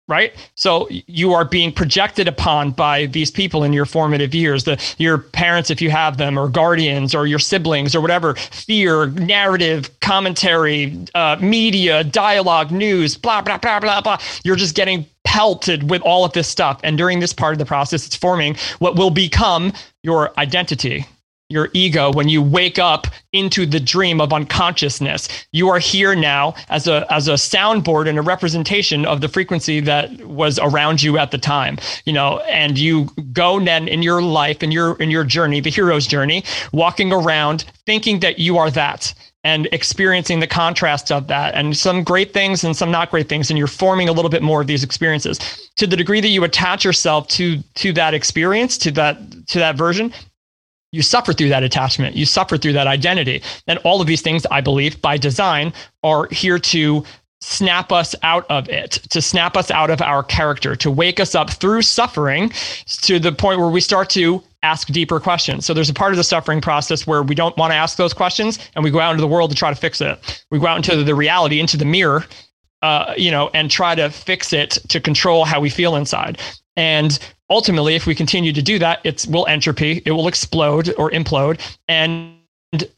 Right. So you are being projected upon by these people in your formative years, the your parents, if you have them, or guardians, or your siblings, or whatever, fear, narrative, commentary, uh, media, dialogue, news, blah, blah, blah, blah, blah. You're just getting pelted with all of this stuff. And during this part of the process, it's forming what will become your identity your ego when you wake up into the dream of unconsciousness. You are here now as a as a soundboard and a representation of the frequency that was around you at the time you know and you go then in your life in your in your journey the hero's journey walking around thinking that you are that and experiencing the contrast of that and some great things and some not great things and you're forming a little bit more of these experiences. To the degree that you attach yourself to to that experience to that to that version you suffer through that attachment. You suffer through that identity. And all of these things i believe by design are here to snap us out of it to snap us out of our character to wake us up through suffering to the point where we start to ask deeper questions. So there's a part of the suffering process where we don't want to ask those questions and we go out into the world to try to fix it. We go out into the reality into the mirror uh, you know, and try to fix it to control how we feel inside. And ultimately, if we continue to do that, it's will entropy, it will explode or implode, and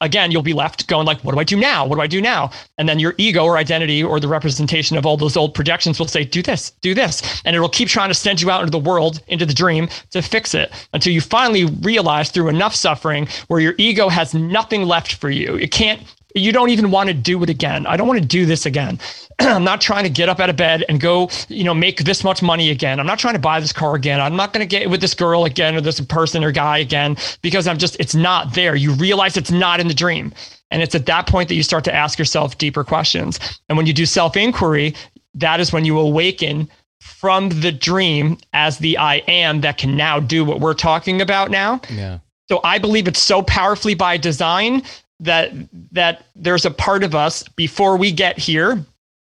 again, you'll be left going like, what do I do now? What do I do now? And then your ego or identity or the representation of all those old projections will say, do this, do this. And it will keep trying to send you out into the world, into the dream to fix it until you finally realize through enough suffering where your ego has nothing left for you. It can't, you don't even want to do it again. I don't want to do this again. I'm not trying to get up out of bed and go, you know, make this much money again. I'm not trying to buy this car again. I'm not going to get with this girl again or this person or guy again because I'm just, it's not there. You realize it's not in the dream. And it's at that point that you start to ask yourself deeper questions. And when you do self inquiry, that is when you awaken from the dream as the I am that can now do what we're talking about now. Yeah. So I believe it's so powerfully by design that that there's a part of us before we get here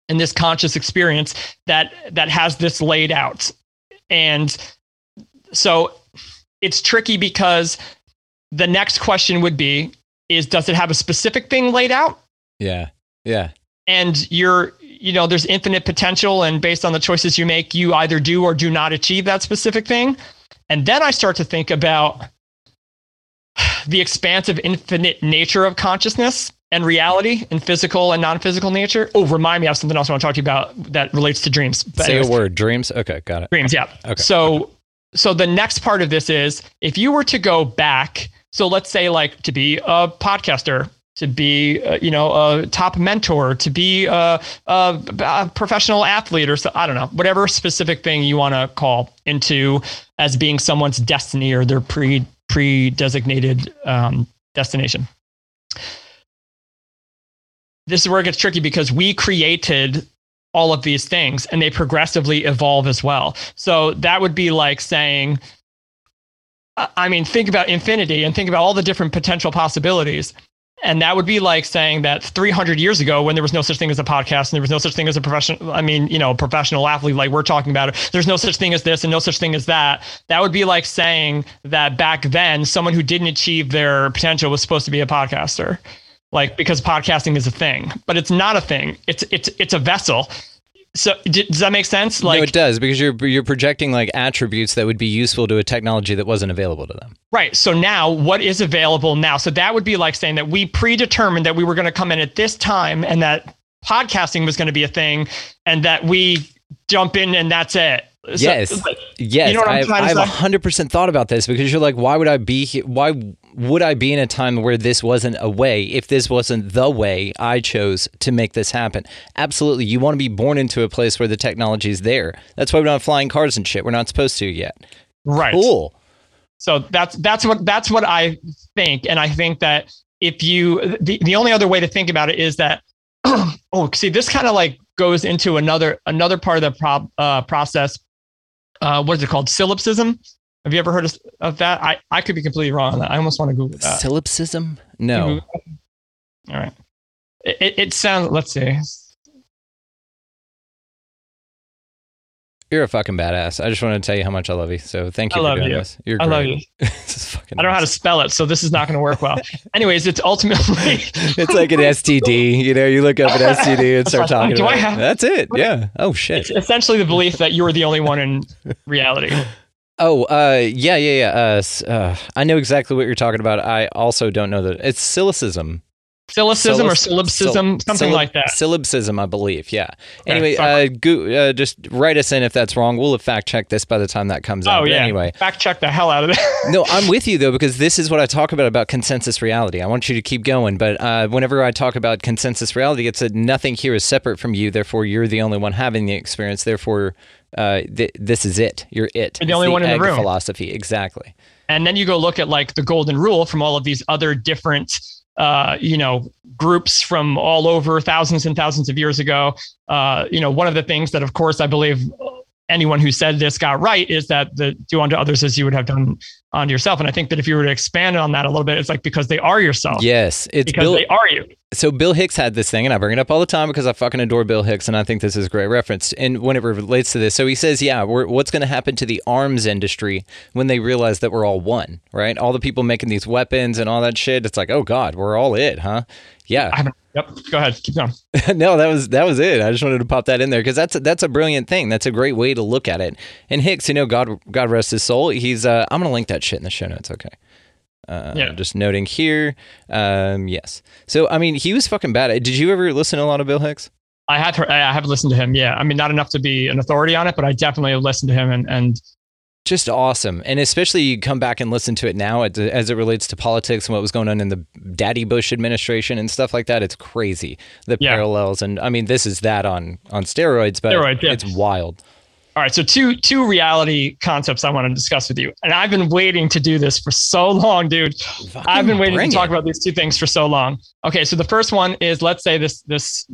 in this conscious experience that that has this laid out. And so it's tricky because the next question would be is does it have a specific thing laid out? Yeah. Yeah. And you're you know there's infinite potential and based on the choices you make you either do or do not achieve that specific thing. And then I start to think about the expansive infinite nature of consciousness and reality and physical and non-physical nature. Oh, remind me, I have something else I want to talk to you about that relates to dreams. But Say anyways, a word. Dreams. Okay, got it. Dreams, yeah. Okay. So, so the next part of this is if you were to go back. So let's say like to be a podcaster, to be uh, you know a top mentor, to be a, a, a professional athlete, or so I don't know whatever specific thing you want to call into as being someone's destiny or their pre pre designated um, destination this is where it gets tricky because we created all of these things and they progressively evolve as well. So that would be like saying, I mean, think about infinity and think about all the different potential possibilities. And that would be like saying that 300 years ago, when there was no such thing as a podcast and there was no such thing as a professional, I mean, you know, professional athlete like we're talking about it, there's no such thing as this and no such thing as that. That would be like saying that back then, someone who didn't achieve their potential was supposed to be a podcaster like because podcasting is a thing. But it's not a thing. It's it's it's a vessel so d- does that make sense like no, it does because you're you're projecting like attributes that would be useful to a technology that wasn't available to them. right so now what is available now so that would be like saying that we predetermined that we were going to come in at this time and that podcasting was going to be a thing and that we jump in and that's it So- Yes. Yes, You know what I'm I've, trying to I've say? hundred percent thought about this because you're like, why would I be here? Why would I be in a time where this wasn't a way? If this wasn't the way I chose to make this happen, absolutely. You want to be born into a place where the technology is there. That's why we don't have flying cars and shit. We're not supposed to yet. right Cool. So that's that's what that's what I think, and I think that if you the, the only other way to think about it is that oh see this kind of like goes into another another part of the prob, uh, process. Uh, what is it called? Solipsism. Have you ever heard of, of that? I, I could be completely wrong on that. I almost want to Google that. Solipsism? No. All right. It, it, it sounds. Let's see. You're a fucking badass. I just wanted to tell you how much I love you. So thank you I for love doing you. this. You're I love you. this is fucking I don't know how to spell it, so this is not going to work well. Anyways, it's ultimately. It's like an STD. You know, you look up an STD and start talking Do I about it. That's it. Yeah. Oh shit. it's essentially the belief that you are the only one in reality. Oh, uh, yeah, yeah, yeah. Uh, uh, I know exactly what you're talking about. I also don't know that it's silicism. Silicism or solipsism, something like that. Silibsism, I believe. Yeah. Anyway, uh, go, uh, just write us in if that's wrong. We'll have fact checked this by the time that comes out. Oh But yeah. Anyway, fact check the hell out of it. no, I'm with you though because this is what I talk about about consensus reality. I want you to keep going, but uh, whenever I talk about consensus reality, it's that nothing here is separate from you. Therefore, you're the only one having the experience. Therefore, uh, th- this is it. You're it. You're the It's only one in the room. Philosophy, exactly. and then you go look at like the golden rule from all of these other different uh, you know groups from all over thousands and thousands of years ago uh, you know one of the things that of course i believe anyone who said this got right is that the do unto others as you would have done unto yourself and i think that if you were to expand on that a little bit it's like because they are yourself Yes, it's because Bill. they are you so Bill Hicks had this thing, and I bring it up all the time because I fucking adore Bill Hicks, and I think this is a great reference. And when it relates to this, so he says, "Yeah, we're, what's going to happen to the arms industry when they realize that we're all one, right? All the people making these weapons and all that shit. It's like, oh god, we're all it, huh? Yeah. I haven't, yep go ahead keep going no, that was that was it. I just wanted to pop that in there because that's a, that's a brilliant thing. That's a great way to look at it. And Hicks, you know, God God rest his soul. He's uh, I'm gonna link that shit in the show notes. Okay. Uh, Yeah. Just noting here. Um, yes. So I mean, he was fucking bad. Did you ever listen to a lot of Bill Hicks? I have heard, I have listened to him. Yeah, I mean, not enough to be an authority on it, but I definitely have listened to him. And and Just awesome, and especially you come back and listen to it now as, as it relates to politics and what was going on in the Daddy Bush administration and stuff like that. It's crazy the Yeah. parallels, and I mean, this is that on on steroids, but Steroids, yeah. it's wild. all right, so two two reality concepts I want to discuss with you, and I've been waiting to do this for so long, dude. I've been waiting to talk it. about these two things for so long. Okay, so the first one is let's say this this,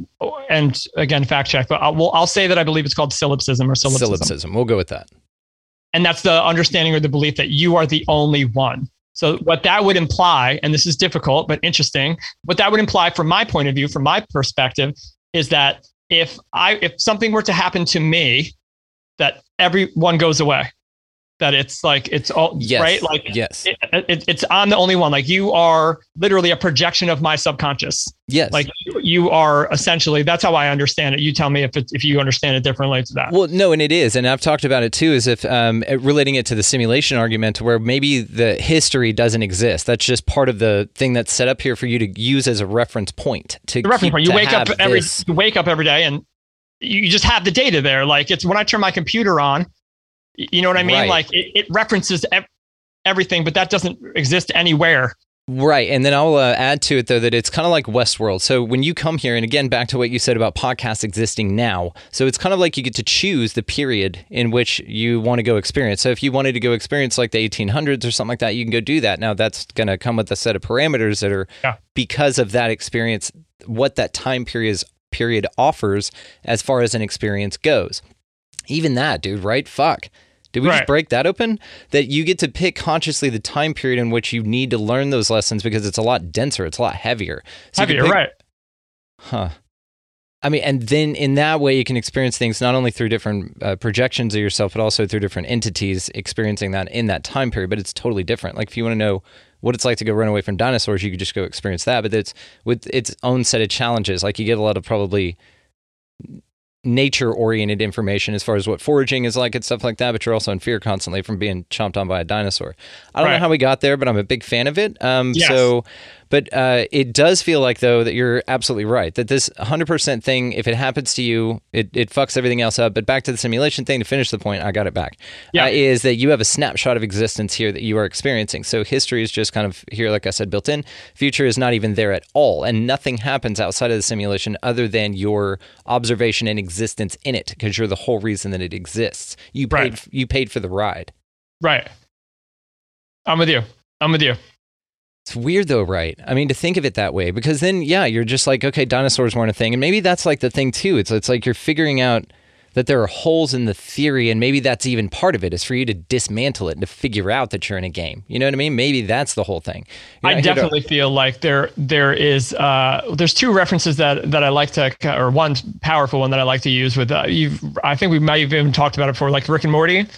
and again fact check, but I'll, well, I'll say that I believe it's called solipsism or solipsism. Solipsism. We'll go with that. And that's the understanding or the belief that you are the only one. So what that would imply, and this is difficult but interesting, what that would imply from my point of view, from my perspective, is that if I if something were to happen to me, that everyone goes away. That it's like it's all Yes. right, like yes. it, it, it's I'm the only one. Like you are literally a projection of my subconscious. yes. Like you are essentially. That's how I understand it. You tell me if it, if you understand it differently to that. Well, no, and it is, and I've talked about it too. Is if um, relating it to the simulation argument, where maybe the history doesn't exist. That's just part of the thing that's set up here for you to use as a reference point. To the reference point. You wake up every this- you wake up every day and you just have the data there. Like it's when I turn my computer on, you know what I mean? Right. Like it, it references ev- everything, but that doesn't exist anywhere. Right. And then I'll uh, add to it, though, that it's kind of like Westworld. So when you come here, and again, back to what you said about podcasts existing now. So it's kind of like you get to choose the period in which you want to go experience. So if you wanted to go experience like the 1800s or something like that, you can go do that. Now, that's going to come with a set of parameters that are Yeah. because of that experience, what that time period, is, period offers as far as an experience goes. Even that, dude, right? Fuck. Did we just break that open? That you get to pick consciously the time period in which you need to learn those lessons because it's a lot denser, it's a lot heavier. So Heavier, pick- right? Huh. I mean, and then in that way, you can experience things not only through different uh, projections of yourself, but also through different entities experiencing that in that time period. But it's totally different. Like if you want to know what it's like to go run away from dinosaurs, you could just go experience that. But it's with its own set of challenges. Like you get a lot of probably nature oriented information as far as what foraging is like and stuff like that, but you're also in fear constantly from being chomped on by a dinosaur. I don't know how we got there, but I'm a big fan of it. Um, Yes. So, but uh, it does feel like, though, that you're absolutely right. That this 100% thing, if it happens to you, it, it fucks everything else up. But back to the simulation thing to finish the point, I got it back. Yeah. Uh, is that you have a snapshot of existence here that you are experiencing. So history is just kind of here, like I said, built in. Future is not even there at all. And nothing happens outside of the simulation other than your observation and existence in it because you're the whole reason that it exists. You paid, Right. you paid for the ride. Right. I'm with you. I'm with you. It's weird though, right? I mean, to think of it that way, because then, yeah, you're just like, okay, dinosaurs weren't a thing, and maybe that's like the thing too. It's it's like you're figuring out that there are holes in the theory, and maybe that's even part of it is for you to dismantle it and to figure out that you're in a game. You know what I mean? Maybe that's the whole thing. You're I to- definitely feel like there there is uh, there's two references that that I like to or one powerful one that I like to use with uh, you. I think we might have even talked about it before, like Rick and Morty.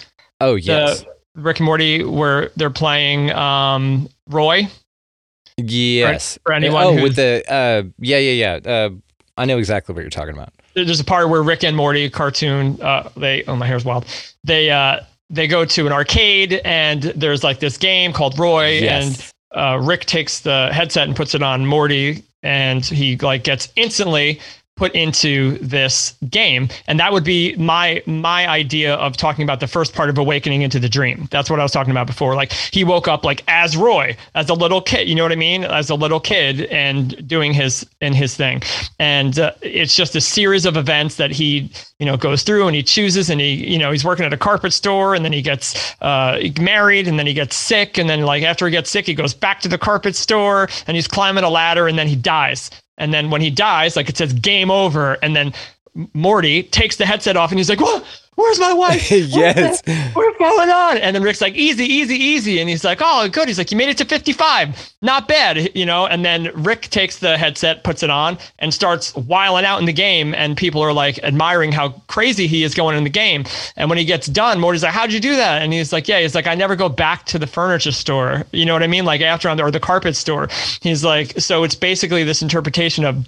oh yes, The Rick and Morty where they're playing um, Roy. Yes. for anyone oh, with the uh, yeah, yeah, yeah. Uh, I know exactly what you're talking about. There's a part where Rick and Morty cartoon. Uh, they oh my hair's wild. They uh, they go to an arcade and there's like this game called Roy Yes. and uh, Rick takes the headset and puts it on Morty and he like gets instantly put into this game. And that would be my my idea of talking about the first part of awakening into the dream. That's what i was talking about before. Like he woke up like as roy as a little kid you know what i mean? As a little kid and doing his and his thing. And uh, it's just a series of events that he you know goes through and he chooses and he you know he's working at a carpet store and then he gets uh, married and then he gets sick. And then like after he gets sick he goes back to the carpet store and he's climbing a ladder and then he dies and then when he dies like it says game over and then Morty takes the headset off and he's like, "What? Where's my wife? Yes. What's going on?" And then Rick's like, "Easy, easy, easy." And he's like, "Oh, good." He's like, "You made it to 55. Not bad, you know." And then Rick takes the headset, puts it on, and starts wiling out in the game. And people are like admiring how crazy he is going in the game. And when he gets done, Morty's like, "How'd you do that?" And he's like, "Yeah." He's like, "I never go back to the furniture store. You know what I mean? Like after on the, or the carpet store." He's like, so it's basically this interpretation of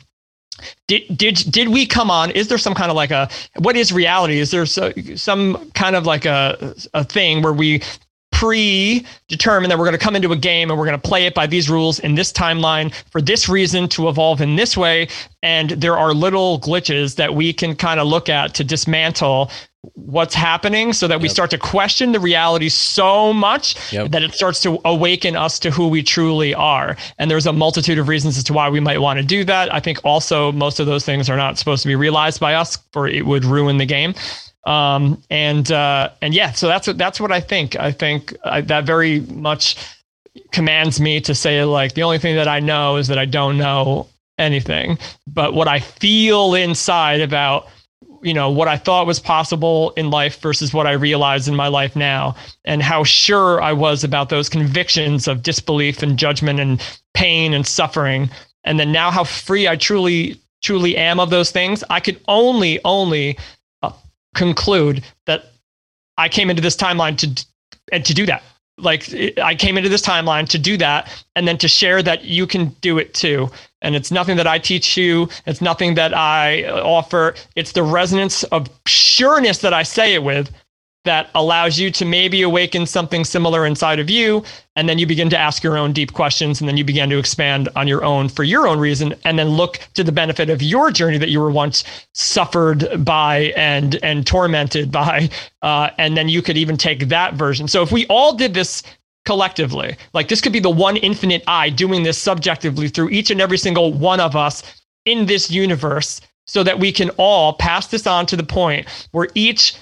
did did did we come on is there some kind of like a what is reality? Is there so, some kind of like a a thing where we predetermined that we're going to come into a game and we're going to play it by these rules in this timeline for this reason to evolve in this way. And there are little glitches that we can kind of look at to dismantle what's happening so that we start to question the reality so much Yep. that it starts to awaken us to who we truly are. And there's a multitude of reasons as to why we might want to do that. I think also most of those things are not supposed to be realized by us for it would ruin the game. Um, and uh, and yeah, so that's what that's what I think. I think I, that very much commands me to say like the only thing that I know is that I don't know anything. But what I feel inside about you know what I thought was possible in life versus what I realize in my life now, and how sure I was about those convictions of disbelief and judgment and pain and suffering, and then now how free I truly truly am of those things. I could only only uh, conclude that I came into this timeline to and to do that. Like I came into this timeline to do that, and then to share that you can do it too. And it's nothing that I teach you. It's nothing that I uh, offer. It's the resonance of sureness that I say it with that allows you to maybe awaken something similar inside of you. And then you begin to ask your own deep questions. And then you begin to expand on your own for your own reason. And then look to the benefit of your journey that you were once suffered by and, and tormented by. Uh, and then you could even take that version. So if we all did this collectively, like this could be the one infinite I doing this subjectively through each and every single one of us in this universe so that we can all pass this on to the point where each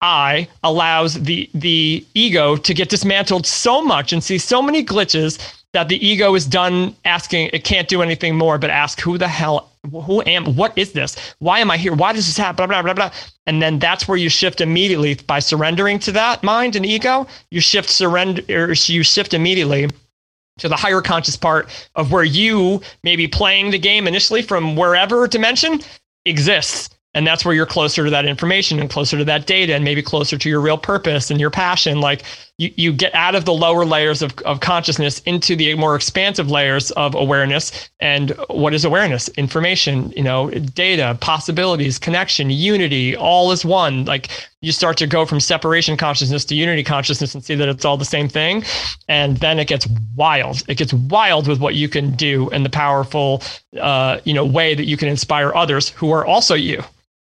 I allows the the ego to get dismantled so much and see so many glitches that the ego is done asking it can't do anything more but ask who the hell who am what is this? Why am i here? Why does this happen? Blah blah blah blah. And then that's where you shift immediately by surrendering to that mind and ego you shift surrender you shift immediately to the higher conscious part of where you may be playing the game initially from wherever dimension exists. And that's where you're closer to that information and closer to that data and maybe closer to your real purpose and your passion. Like you, you get out of the lower layers of, of consciousness into the more expansive layers of awareness. And what is awareness? Information, you know, data, possibilities, connection, unity, all is one. Like you start to go from separation consciousness to unity consciousness and see that it's all the same thing. And then it gets wild. It gets wild with what you can do and the powerful, uh, you know, way that you can inspire others who are also you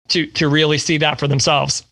to to really see that for themselves.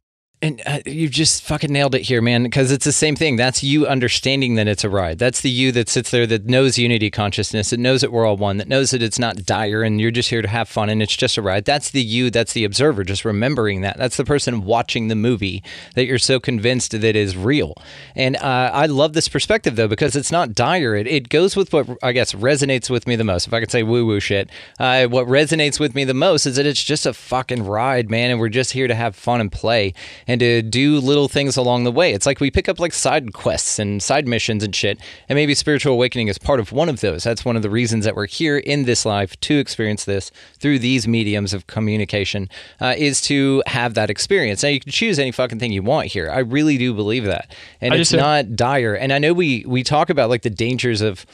And uh, you just fucking nailed it here, man, because it's the same thing. That's you understanding that it's a ride. That's the you that sits there that knows unity consciousness, that knows that we're all one, that knows that it's not dire and you're just here to have fun and it's just a ride. That's the you, that's the observer, just remembering that. That's the person watching the movie that you're so convinced that is real. And uh, I love this perspective, though, because it's not dire. It, it goes with what I guess resonates with me the most. If I could say woo woo shit, uh, what resonates with me the most is that it's just a fucking ride, man, and we're just here to have fun and play to do little things along the way. It's like we pick up like side quests and side missions and shit, and maybe spiritual awakening is part of one of those. That's one of the reasons that we're here in this life to experience this through these mediums of communication uh, is to have that experience. Now you can choose any fucking thing you want here. I really do believe that, and I it's not dire. And I know we we talk about like the dangers of.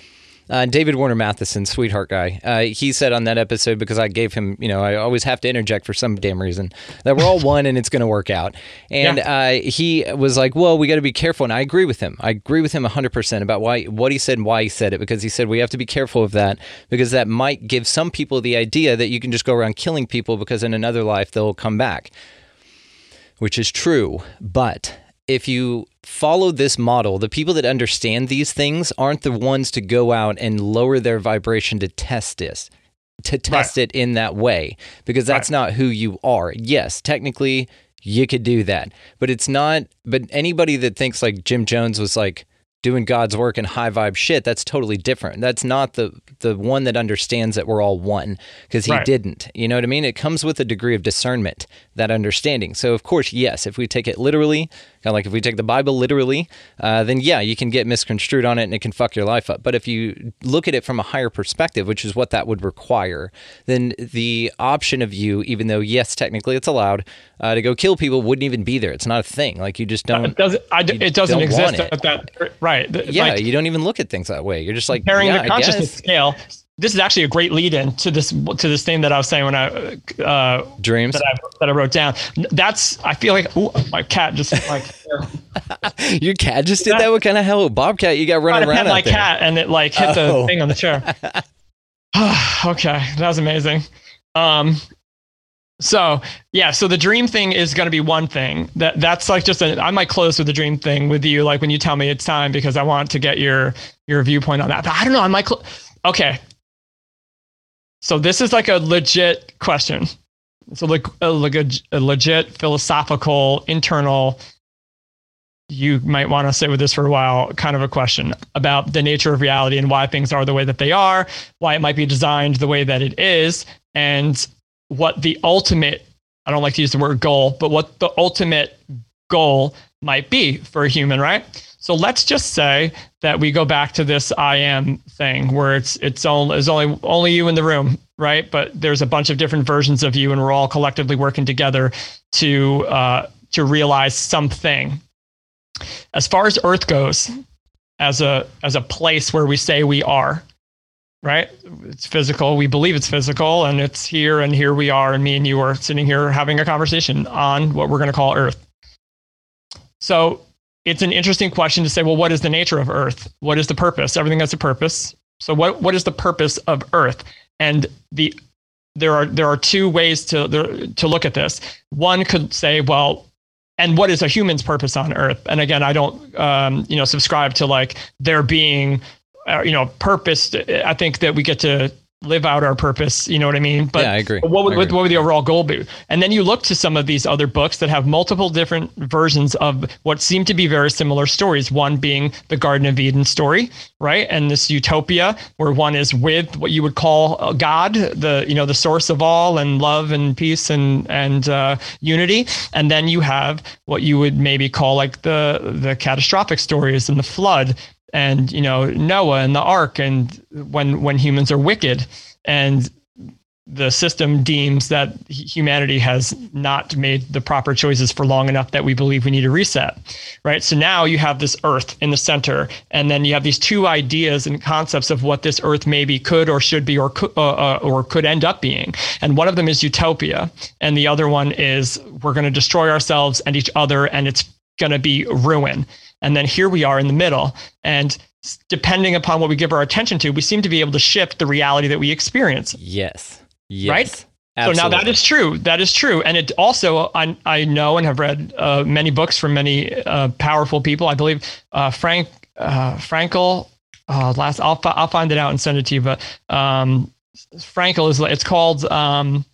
Uh, David Warner Mathisen, sweetheart guy, uh, he said on that episode because I gave him, you know, I always have to interject for some damn reason that we're all one and it's going to work out. And uh, he was like, "Well, we got to be careful," and I agree with him. I agree with him hundred percent about why what he said and why he said it because he said we have to be careful of that because that might give some people the idea that you can just go around killing people because in another life they'll come back which is true. But if you follow this model, the people that understand these things aren't the ones to go out and lower their vibration to test this, to test it in that way, because that's not who you are. Yes, technically you could do that, but it's not. But anybody that thinks like Jim Jones was like, doing God's work and high vibe shit, that's totally different. That's not the the one that understands that we're all one because he Right. didn't. You know what I mean? It comes with a degree of discernment, that understanding. So of course, yes, if we take it literally, of like if we take the Bible literally, uh, then yeah, you can get misconstrued on it and it can fuck your life up. But if you look at it from a higher perspective, which is what that would require, then the option of you, even though yes, technically it's allowed uh, to go kill people, wouldn't even be there. It's not a thing. Like you just don't. It doesn't. I, d- it doesn't exist it. at that. Right. Yeah, like, you don't even look at things that way. You're just like, comparing yeah, the consciousness I guess. scale. This is actually a great lead in to this to this thing that I was saying when I uh, Dreams. that I that I wrote down. That's I feel like ooh, my cat just like Your cat just did that. What kind of hell, Bobcat? You got running around my there. cat and it like hit Oh. the thing on the chair. okay, that was amazing. Um, so yeah, so the dream thing is going to be one thing. That that's like just a. I might close with the dream thing with you, like when you tell me it's time, because I want to get your your viewpoint on that. But I don't know. I might. Cl- okay. So this is like a legit question. It's a, a legit philosophical internal you might want to sit with this for a while kind of a question about the nature of reality and why things are the way that they are, why it might be designed the way that it is, and what the ultimate, I don't like to use the word goal, but what the ultimate goal might be for a human, right? So let's just say that we go back to this I am thing where it's it's only it's only only you in the room, right? But there's a bunch of different versions of you, and we're all collectively working together to uh, to realize something. As far as earth goes as a as a place where we say we are right? It's physical. We believe it's physical and it's here and here we are and me and you are sitting here having a conversation on what we're going to call earth. So it's an interesting question to say well what is the nature of earth? What is the purpose? Everything has a purpose. So what what is the purpose of earth? And the there are there are two ways to there, to look at this. One could say well and what is a human's purpose on earth? And again i don't um, you know subscribe to like there being uh, you know purpose. I think that we get to live out our purpose you know what i mean but Yeah, I agree. what would, I what agree. would the overall goal be and then you look to some of these other books that have multiple different versions of what seem to be very similar stories one being the garden of eden story right and this utopia where one is with what you would call uh, god the you know the source of all and love and peace and and uh, unity and then you have what you would maybe call like the the catastrophic stories and the flood and you know noah and the ark and when when humans are wicked. And the system deems that humanity has not made the proper choices for long enough that we believe we need a reset right? So now you have this earth in the center and then you have these two ideas and concepts of what this earth maybe could or should be or could, uh, uh, or could end up being. And one of them is utopia and the other one is we're going to destroy ourselves and each other and it's going to be ruin and then here we are in the middle and depending upon what we give our attention to we seem to be able to shift the reality that we experience Yes. Yes. Right? so now that is true. That is true, and it also I I know and have read uh, many books from many uh, powerful people. I believe uh, Frank uh, Frankl. Uh, last I'll I'll find it out and send it to you. But um, Frankl is it's called um,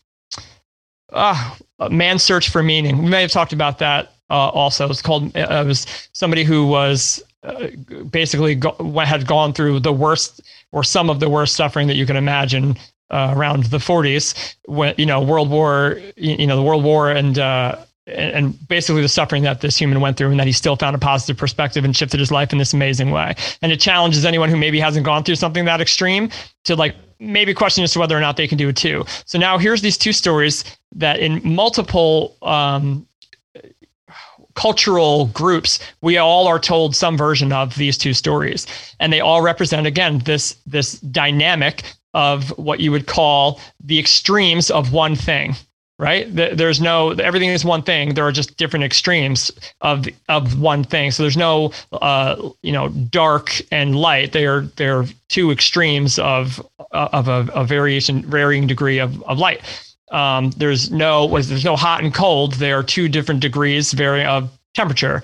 uh, Man's Search for Meaning. We may have talked about that uh, also. It's called uh, it was somebody who was uh, basically go, had gone through the worst or some of the worst suffering that you can imagine uh, around the 40s when you know world war you know the world war and uh and basically the suffering that this human went through and that he still found a positive perspective and shifted his life in this amazing way and it challenges anyone who maybe hasn't gone through something that extreme to like maybe question as to whether or not they can do it too so now here's these two stories that in multiple um cultural groups we all are told some version of these two stories. And they all represent again this this dynamic of what you would call the extremes of one thing right? There's no everything is one thing. There are just different extremes of of one thing. So there's no uh you know dark and light. They are they're two extremes of of a, a variation varying degree of, of light um, there's no there's no hot and cold. There are two different degrees vary of temperature.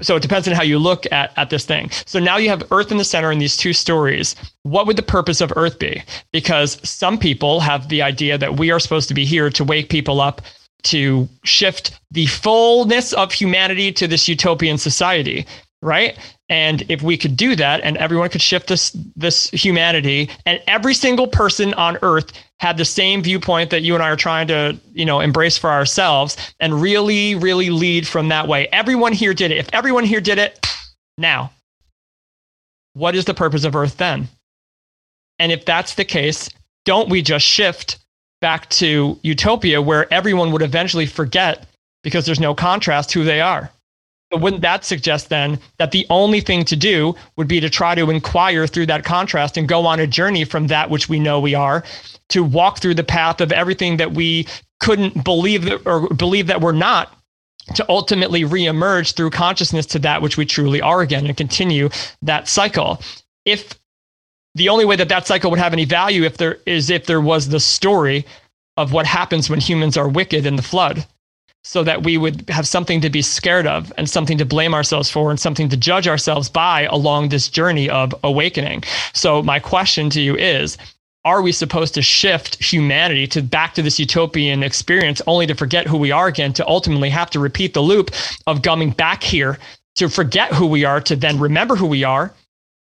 So it depends on how you look at, at this thing. So now you have Earth in the center in these two stories. What would the purpose of Earth be? Because some people have the idea that we are supposed to be here to wake people up to shift the fullness of humanity to this utopian society, right? And if we could do that and everyone could shift this this humanity and every single person on earth had the same viewpoint that you and I are trying to, you know, embrace for ourselves and really really lead from that way. Everyone here did it. If everyone here did it, now what is the purpose of earth then? And if that's the case, don't we just shift back to utopia where everyone would eventually forget because there's no contrast who they are? But wouldn't that suggest then that the only thing to do would be to try to inquire through that contrast and go on a journey from that which we know we are to walk through the path of everything that we couldn't believe that or believe that we're not to ultimately reemerge through consciousness to that which we truly are again and continue that cycle. If the only way that that cycle would have any value if there is if there was the story of what happens when humans are wicked in the flood so that we would have something to be scared of and something to blame ourselves for and something to judge ourselves by along this journey of awakening. So my question to you is are we supposed to shift humanity to back to this utopian experience only to forget who we are again to ultimately have to repeat the loop of coming back here to forget who we are to then remember who we are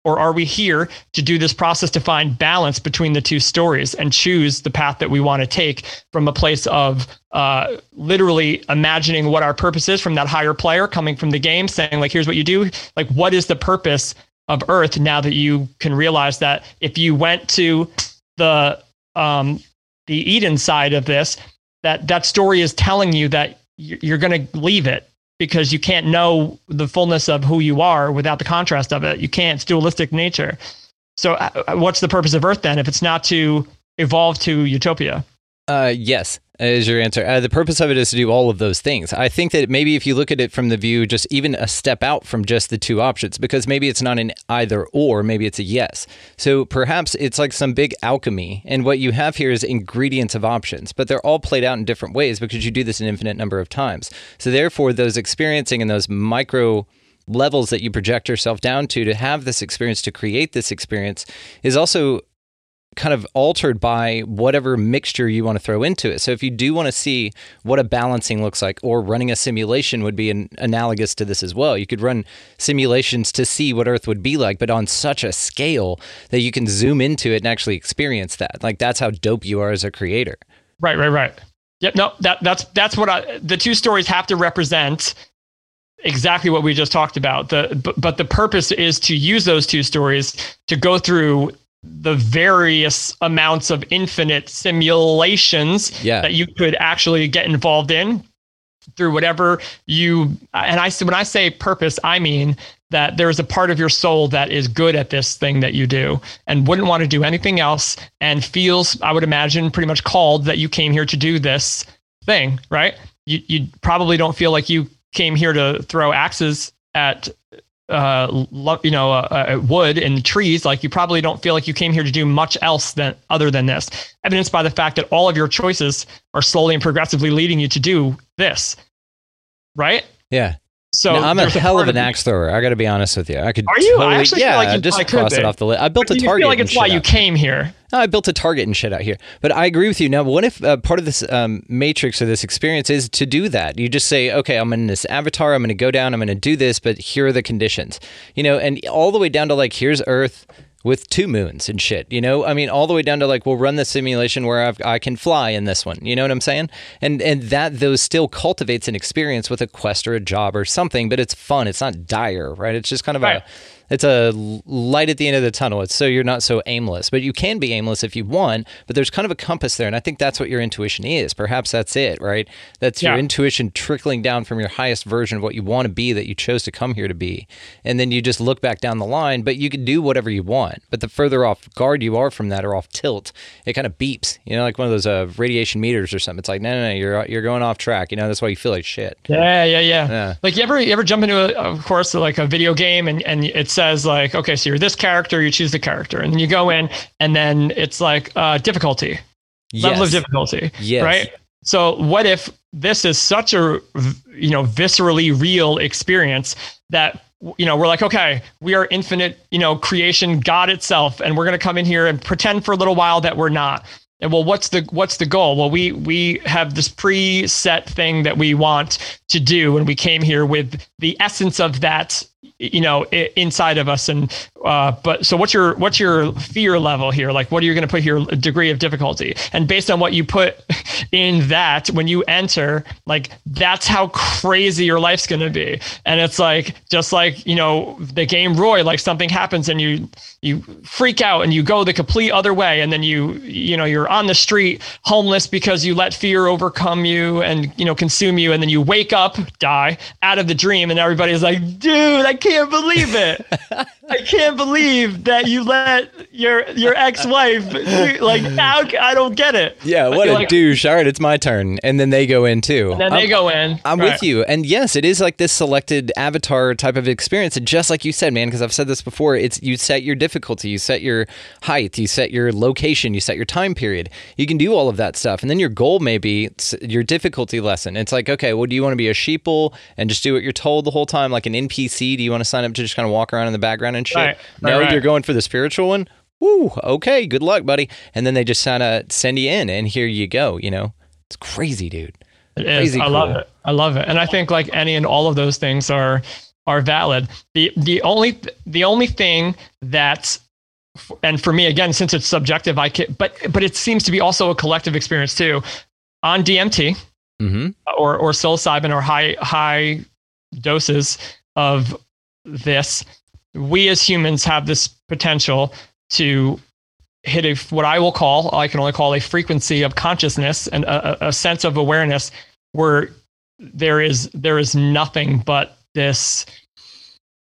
or are we here to do this process to find balance between the two stories and choose the path that we want to take from a place of uh, literally imagining what our purpose is from that higher player coming from the game, saying, like, here's what you do? Like, what is the purpose of Earth now that you can realize that if you went to the um, the Eden side of this, that that story is telling you that you're going to leave it because you can't know the fullness of who you are without the contrast of it. You can't. It's dualistic nature. So, uh, what's the purpose of Earth then if it's not to evolve to utopia? Uh, yes, is your answer. Uh, the purpose of it is to do all of those things. I think that maybe if you look at it from the view, just even a step out from just the two options, because maybe it's not an either or, maybe it's a yes. So perhaps it's like some big alchemy, and what you have here is ingredients of options, but they're all played out in different ways because you do this an infinite number of times. So therefore, those experiencing and those micro levels that you project yourself down to to have this experience to create this experience is also kind of altered by whatever mixture you want to throw into it. So if you do want to see what a balancing looks like or running a simulation would be an, analogous to this as well. You could run simulations to see what earth would be like but on such a scale that you can zoom into it and actually experience that. Like that's how dope you are as a creator. Right, right, right. Yep, no, that that's that's what I the two stories have to represent exactly what we just talked about. The but, but the purpose is to use those two stories to go through the various amounts of infinite simulations Yeah. that you could actually get involved in through whatever you and I when I say purpose, I mean that there's a part of your soul that is good at this thing that you do and wouldn't want to do anything else and feels, I would imagine, pretty much called that you came here to do this thing, right? You you probably don't feel like you came here to throw axes at uh, you know, uh, uh, wood and trees, like you probably don't feel like you came here to do much else than other than this. Evidenced by the fact that all of your choices are slowly and progressively leading you to do this, right? Yeah. So No, I'm a hell of an axe thrower. I got to be honest with you. I could Are you? I totally, actually feel like you just cross it off the list. I built But a do you target. feel like it's why you came here? I built a target and shit out here. But I agree with you. Now, what if uh, part of this um, matrix or this experience is to do that? You just say, okay, I'm in this avatar. I'm going to go down. I'm going to do this, but here are the conditions. You know, and all the way down to like, here's Earth with two moons and shit. You know, I mean, all the way down to like, we'll run the simulation where I've, I can fly in this one. You know what I'm saying? And and that those still cultivates an experience with a quest or a job or something, but it's fun. It's not dire, right? It's just kind of Right. a it's a light at the end of the tunnel. It's so you're not so aimless, but you can be aimless if you want. But there's kind of a compass there, and I think that's what your intuition is. Perhaps that's it, right? That's your intuition trickling down from your highest version of what you want to be that you chose to come here to be, and then you just look back down the line. But you can do whatever you want. But the further off guard you are from that, or off tilt, it kind of beeps. You know, like one of those uh, radiation meters or something. It's like, no, no, no, you're you're going off track. You know, that's why you feel like shit. Yeah, yeah, yeah. Yeah. Like you ever you ever jump into a of course like a video game and and it says like okay so you're this character you choose the character. And then you go in and then it's like uh, difficulty. Level of difficulty Yes. right? So what if this is such a you know viscerally real experience that you know we're like okay we are infinite you know creation god itself and we're going to come in here and pretend for a little while that we're not. And well what's the what's the goal? Well we we have this preset thing that we want to do and we came here with the essence of that you know inside of us. And uh but so what's your what's your fear level here? Like what are you going to put here degree of difficulty? And based on what you put in that when you enter like that's how crazy your life's going to be. And it's like just like you know the game roy like something happens and you you freak out and you go the complete other way. And then you you know you're on the street homeless because you let fear overcome you and you know consume you. And then you wake up die out of the dream. And everybody's like dude i can't believe it i can't believe that you let your your ex-wife like how i don't get it Yeah, what a like- douche. All right, it's my turn. And then they go in too. and then I'm- they go in I'm Right. with you. And yes, it is like this selected avatar type of experience. And just like you said, man, because I've said this before, it's you set your difficulty, you set your height, you set your location, you set your time period. You can do all of that stuff. And then your goal may be your difficulty lesson. It's like, okay, well, do you want to be a sheeple and just do what you're told the whole time, like an NPC? Do you want to sign up to just kind of walk around in the background and shit? Right, no, right. you're going for the spiritual one. Woo, okay, good luck, buddy. And then they just kind of send you in, and here you go. You know, it's crazy, dude. It is. Crazy I love it. I love it. And I think like any and all of those things are are valid. The the only the only thing that's and for me again since it's subjective I can but but it seems to be also a collective experience too on DMT Mm-hmm. or or psilocybin or high high doses of this. We as humans have this potential to hit a what I will call I can only call a frequency of consciousness and a, a- sense of awareness where there is there is nothing but this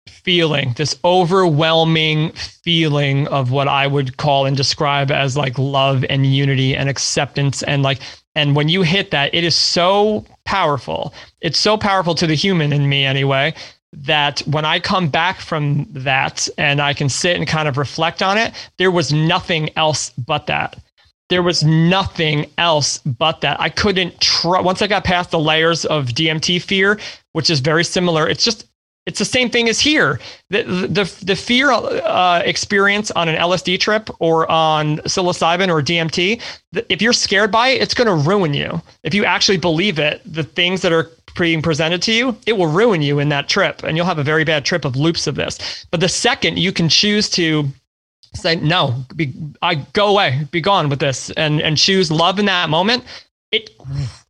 feeling this overwhelming feeling of what I would call and describe as like love and unity and acceptance and like and when you hit that it is so powerful. It's so powerful to the human in me anyway that when I come back from that and I can sit and kind of reflect on it, there was nothing else but that. There was nothing else but that. I couldn't try. Once I got past the layers of DMT fear, which is very similar, it's just it's the same thing as here. The the the fear uh, experience on an LSD trip or on psilocybin or DMT, if you're scared by it, it's going to ruin you. If you actually believe it, the things that are being presented to you, it will ruin you in that trip, and you'll have a very bad trip of loops of this. But the second you can choose to say no, be, I go away, be gone with this, and and choose love in that moment, it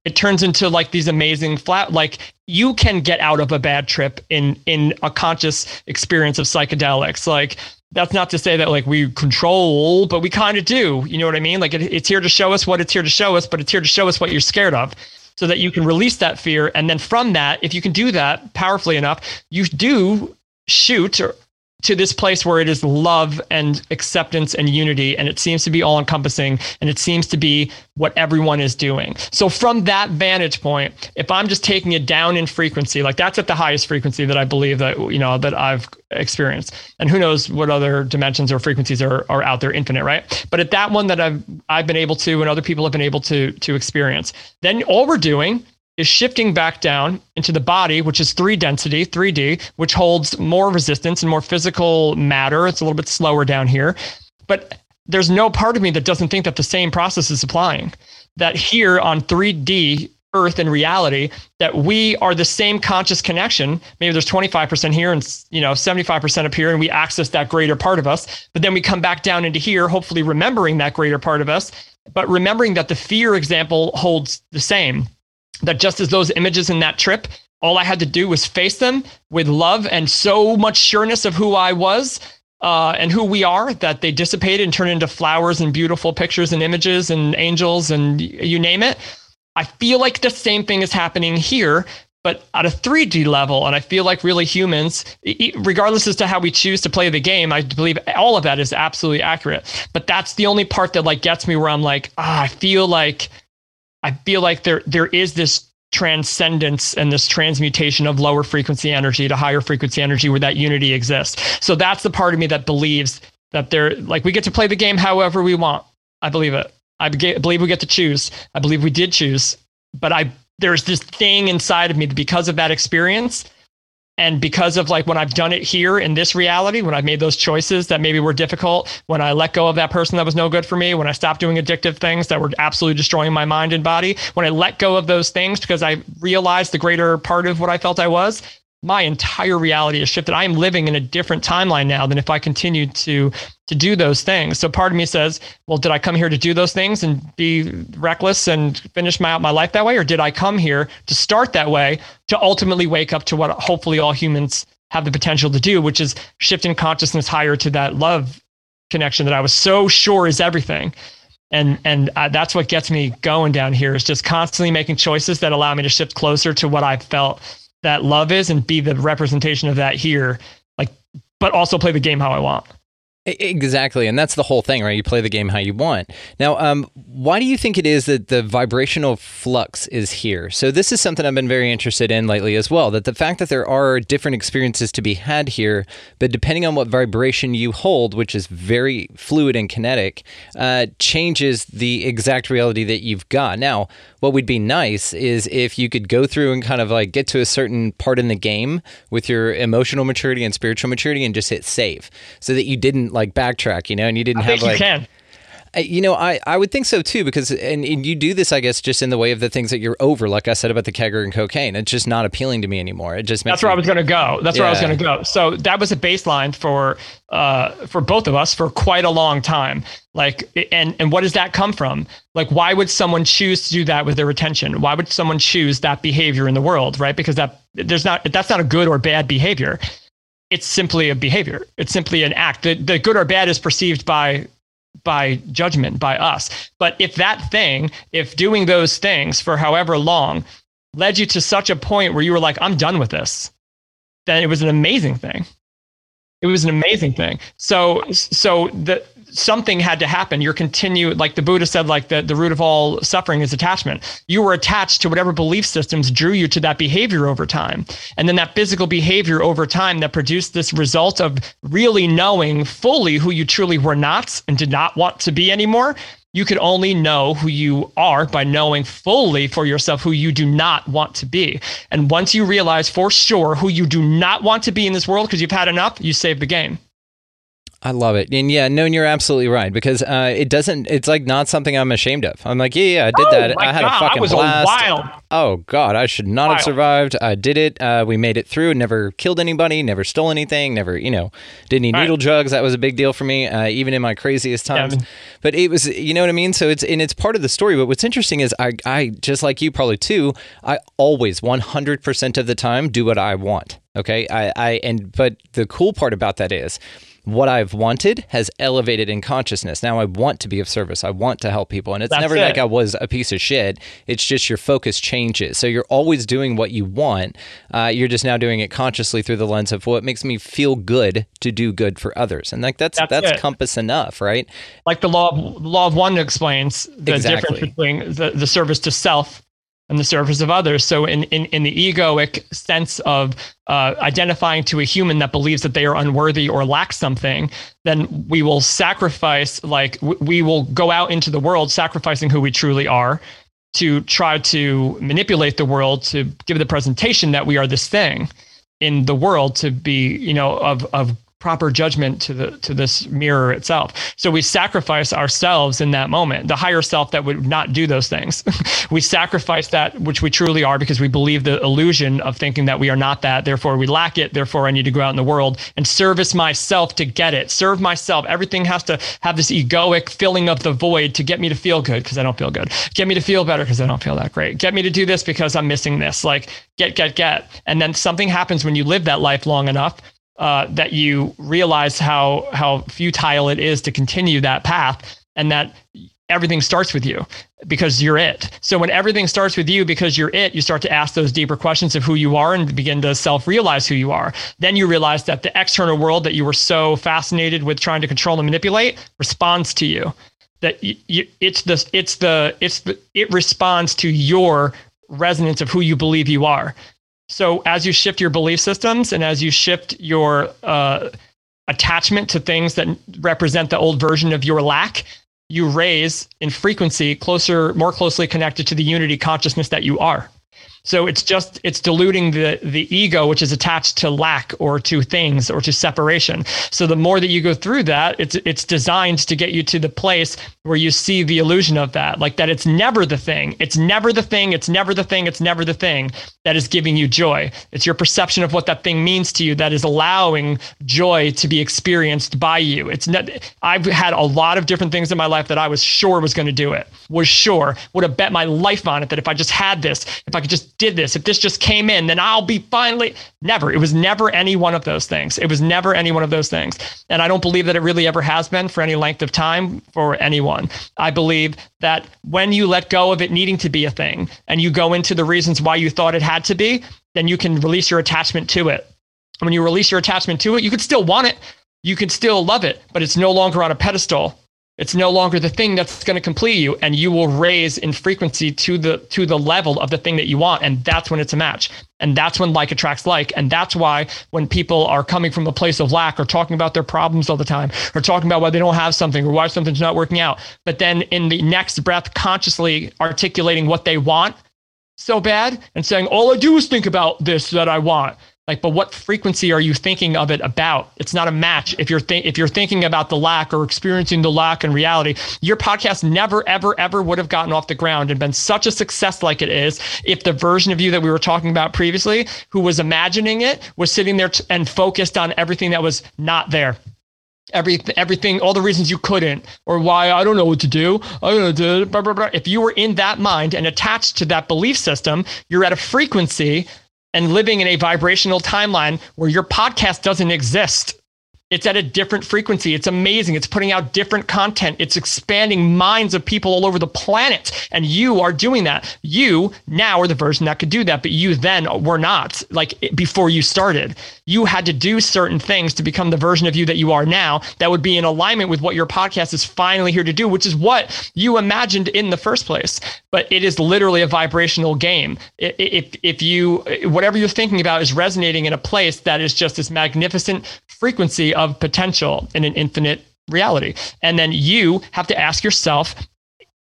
it turns into like these amazing flat like you can get out of a bad trip in in a conscious experience of psychedelics. Like that's not to say that like we control but we kind of do. You know what i mean? Like it, it's here to show us what it's here to show us but it's here to show us what you're scared of so that you can release that fear. And then from that if you can do that powerfully enough you do shoot or to this place where it is love and acceptance and unity and it seems to be all encompassing and it seems to be what everyone is doing. So from that vantage point if i'm just taking it down in frequency like that's at the highest frequency that i believe that you know that i've experienced. And who knows what other dimensions or frequencies are, are out there infinite right? But at that one that i've i've been able to and other people have been able to to experience. Then all we're doing is shifting back down into the body, which is three density, 3D, which holds more resistance and more physical matter. It's a little bit slower down here. But there's no part of me that doesn't think that the same process is applying. That here on 3D, Earth and reality, that we are the same conscious connection. Maybe there's 25% here and you know 75% up here, and we access that greater part of us. But then we come back down into here, hopefully remembering that greater part of us, but remembering that the fear example holds the same that just as those images in that trip, all I had to do was face them with love and so much sureness of who I was uh, and who we are that they dissipated and turned into flowers and beautiful pictures and images and angels and you name it. I feel like the same thing is happening here, but at a 3D level. And I feel like really humans, regardless as to how we choose to play the game, I believe all of that is absolutely accurate. But that's the only part that like gets me where I'm like, ah, I feel like I feel like there there is this transcendence and this transmutation of lower frequency energy to higher frequency energy where that unity exists. So that's the part of me that believes that there like we get to play the game however we want. I believe it. I be- believe we get to choose. I believe we did choose, but I there's this thing inside of me because of that experience and because of like when I've done it here in this reality, when I've made those choices that maybe were difficult, when I let go of that person that was no good for me, when I stopped doing addictive things that were absolutely destroying my mind and body, when I let go of those things because I realized the greater part of what I felt I was, my entire reality has shifted. I am living in a different timeline now than if I continued to to do those things. So part of me says, well, did I come here to do those things and be reckless and finish my my life that way, or did I come here to start that way to ultimately wake up to what hopefully all humans have the potential to do, which is shifting consciousness higher to that love connection that I was so sure is everything. And and uh, that's what gets me going down here is just constantly making choices that allow me to shift closer to what I felt that love is and be the representation of that here like but also play the game how i want Exactly, and that's the whole thing, right? You play the game how you want. Now, um, why do you think it is that the vibrational flux is here? So, this is something I've been very interested in lately as well. That the fact that there are different experiences to be had here, but depending on what vibration you hold, which is very fluid and kinetic, uh, changes the exact reality that you've got. Now, what would be nice is if you could go through and kind of like get to a certain part in the game with your emotional maturity and spiritual maturity and just hit save so that you didn't like backtrack, you know, and you didn't I have think like you can. You know, I, I would think so too because and, and you do this, I guess, just in the way of the things that you're over. Like I said about the kegger and cocaine, it's just not appealing to me anymore. It just makes that's where me, I was going to go. That's where I was going to go. So that was a baseline for uh, for both of us for quite a long time. Like, and and what does that come from? Like, why would someone choose to do that with their attention? Why would someone choose that behavior in the world? Right? Because that there's not that's not a good or bad behavior. It's simply a behavior. It's simply an act. The the good or bad is perceived by by judgment by us. But if that thing, if doing those things for however long led you to such a point where you were like, I'm done with this, then it was an amazing thing. It was an amazing thing. So, so the something had to happen. You're continue, like the Buddha said, like the, the root of all suffering is attachment. You were attached to whatever belief systems drew you to that behavior over time. And then that physical behavior over time that produced this result of really knowing fully who you truly were not and did not want to be anymore. You could only know who you are by knowing fully for yourself who you do not want to be. And once you realize for sure who you do not want to be in this world because you've had enough, you save the game. I love it, and yeah, no, and you're absolutely right because uh, it doesn't. It's like not something I'm ashamed of. I'm like, yeah, yeah, I did Oh that. I had God, a fucking I was blast. wild. Oh god, I should not have survived. I did it. Uh, we made it through. Never killed anybody. Never stole anything. Never, you know, did any Right. needle drugs. That was a big deal for me, uh, even in my craziest Yeah, I times. mean- but it was, you know what I mean. So it's and it's part of the story. But what's interesting is I, I just like you probably too. I always 100 percent of the time do what I want. Okay, I, I and but the cool part about that is what I've wanted has elevated in consciousness. Now I want to be of service. I want to help people. And it's That's never it. like I was a piece of shit. It's just your focus changes. So you're always doing what you want. Uh, you're just now doing it consciously through the lens of what makes me feel good to do good for others. And like that's That's that's, compass enough, right? Like the law of law of one explains the Exactly. difference between the, the service to self and the service of others. So in, in, in the egoic sense of uh, identifying to a human that believes that they are unworthy or lack something, then we will sacrifice, like w- we will go out into the world sacrificing who we truly are to try to manipulate the world to give the presentation that we are this thing in the world to be, you know, of, of proper judgment to the to this mirror itself. So we sacrifice ourselves in that moment, the higher self that would not do those things. we sacrifice that which we truly are because we believe the illusion of thinking that we are not that, therefore we lack it, therefore I need to go out in the world and service myself to get it. Serve myself. Everything has to have this egoic filling of the void to get me to feel good because I don't feel good. Get me to feel better because I don't feel that great. Get me to do this because I'm missing this. Like get get get. And then something happens when you live that life long enough uh, that you realize how how futile it is to continue that path, and that everything starts with you because you're it. So when everything starts with you because you're it, you start to ask those deeper questions of who you are and begin to self-realize who you are. Then you realize that the external world that you were so fascinated with trying to control and manipulate responds to you. That you, you, it's the it's the it's the it responds to your resonance of who you believe you are. So as you shift your belief systems and as you shift your uh, attachment to things that represent the old version of your lack, you raise in frequency closer, more closely connected to the unity consciousness that you are. So it's just it's diluting the the ego which is attached to lack or to things or to separation. So the more that you go through that, it's it's designed to get you to the place where you see the illusion of that, like that it's never the thing. It's never the thing, it's never the thing, it's never the thing that is giving you joy. It's your perception of what that thing means to you that is allowing joy to be experienced by you. It's not I've had a lot of different things in my life that I was sure was going to do it. Was sure, would have bet my life on it that if I just had this, if I could just did this, if this just came in, then I'll be finally never. It was never any one of those things. It was never any one of those things. And I don't believe that it really ever has been for any length of time for anyone. I believe that when you let go of it needing to be a thing and you go into the reasons why you thought it had to be, then you can release your attachment to it. And when you release your attachment to it, you could still want it, you can still love it, but it's no longer on a pedestal. It's no longer the thing that's going to complete you, and you will raise in frequency to the to the level of the thing that you want, and that's when it's a match, and that's when like attracts like, and that's why when people are coming from a place of lack or talking about their problems all the time, or talking about why they don't have something or why something's not working out, but then in the next breath consciously articulating what they want so bad and saying all I do is think about this that I want like but what frequency are you thinking of it about? It's not a match. If you're th- if you're thinking about the lack or experiencing the lack in reality your podcast never ever ever would have gotten off the ground and been such a success like it is if the version of you that we were talking about previously who was imagining it was sitting there t- and focused on everything that was not there. Every everything all the reasons you couldn't or why I don't know what to do. I don't blah, blah, blah. if you were in that mind and attached to that belief system you're at a frequency and living in a vibrational timeline where your podcast doesn't exist. It's at a different frequency. It's amazing. It's putting out different content. It's expanding minds of people all over the planet. And you are doing that. You now are the version that could do that, but you then were not like before you started. You had to do certain things to become the version of you that you are now that would be in alignment with what your podcast is finally here to do, which is what you imagined in the first place. But it is literally a vibrational game. If, if you, whatever you're thinking about is resonating in a place that is just this magnificent frequency of potential in an infinite reality. And then you have to ask yourself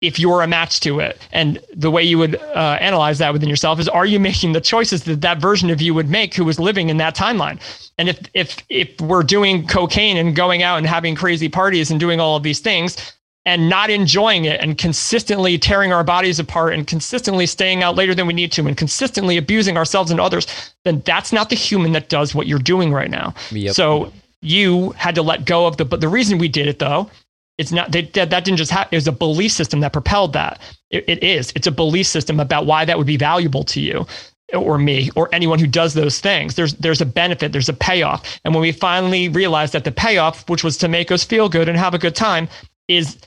if you're a match to it. And the way you would uh, analyze that within yourself is are you making the choices that that version of you would make who was living in that timeline? And if if if we're doing cocaine and going out and having crazy parties and doing all of these things and not enjoying it and consistently tearing our bodies apart and consistently staying out later than we need to and consistently abusing ourselves and others, then that's not the human that does what you're doing right now. Yep. So you had to let go of the but the reason we did it though it's not they, that, that didn't just happen it was a belief system that propelled that. It, it is. It's a belief system about why that would be valuable to you or me or anyone who does those things. There's there's a benefit there's a payoff. And when we finally realized that the payoff which was to make us feel good and have a good time is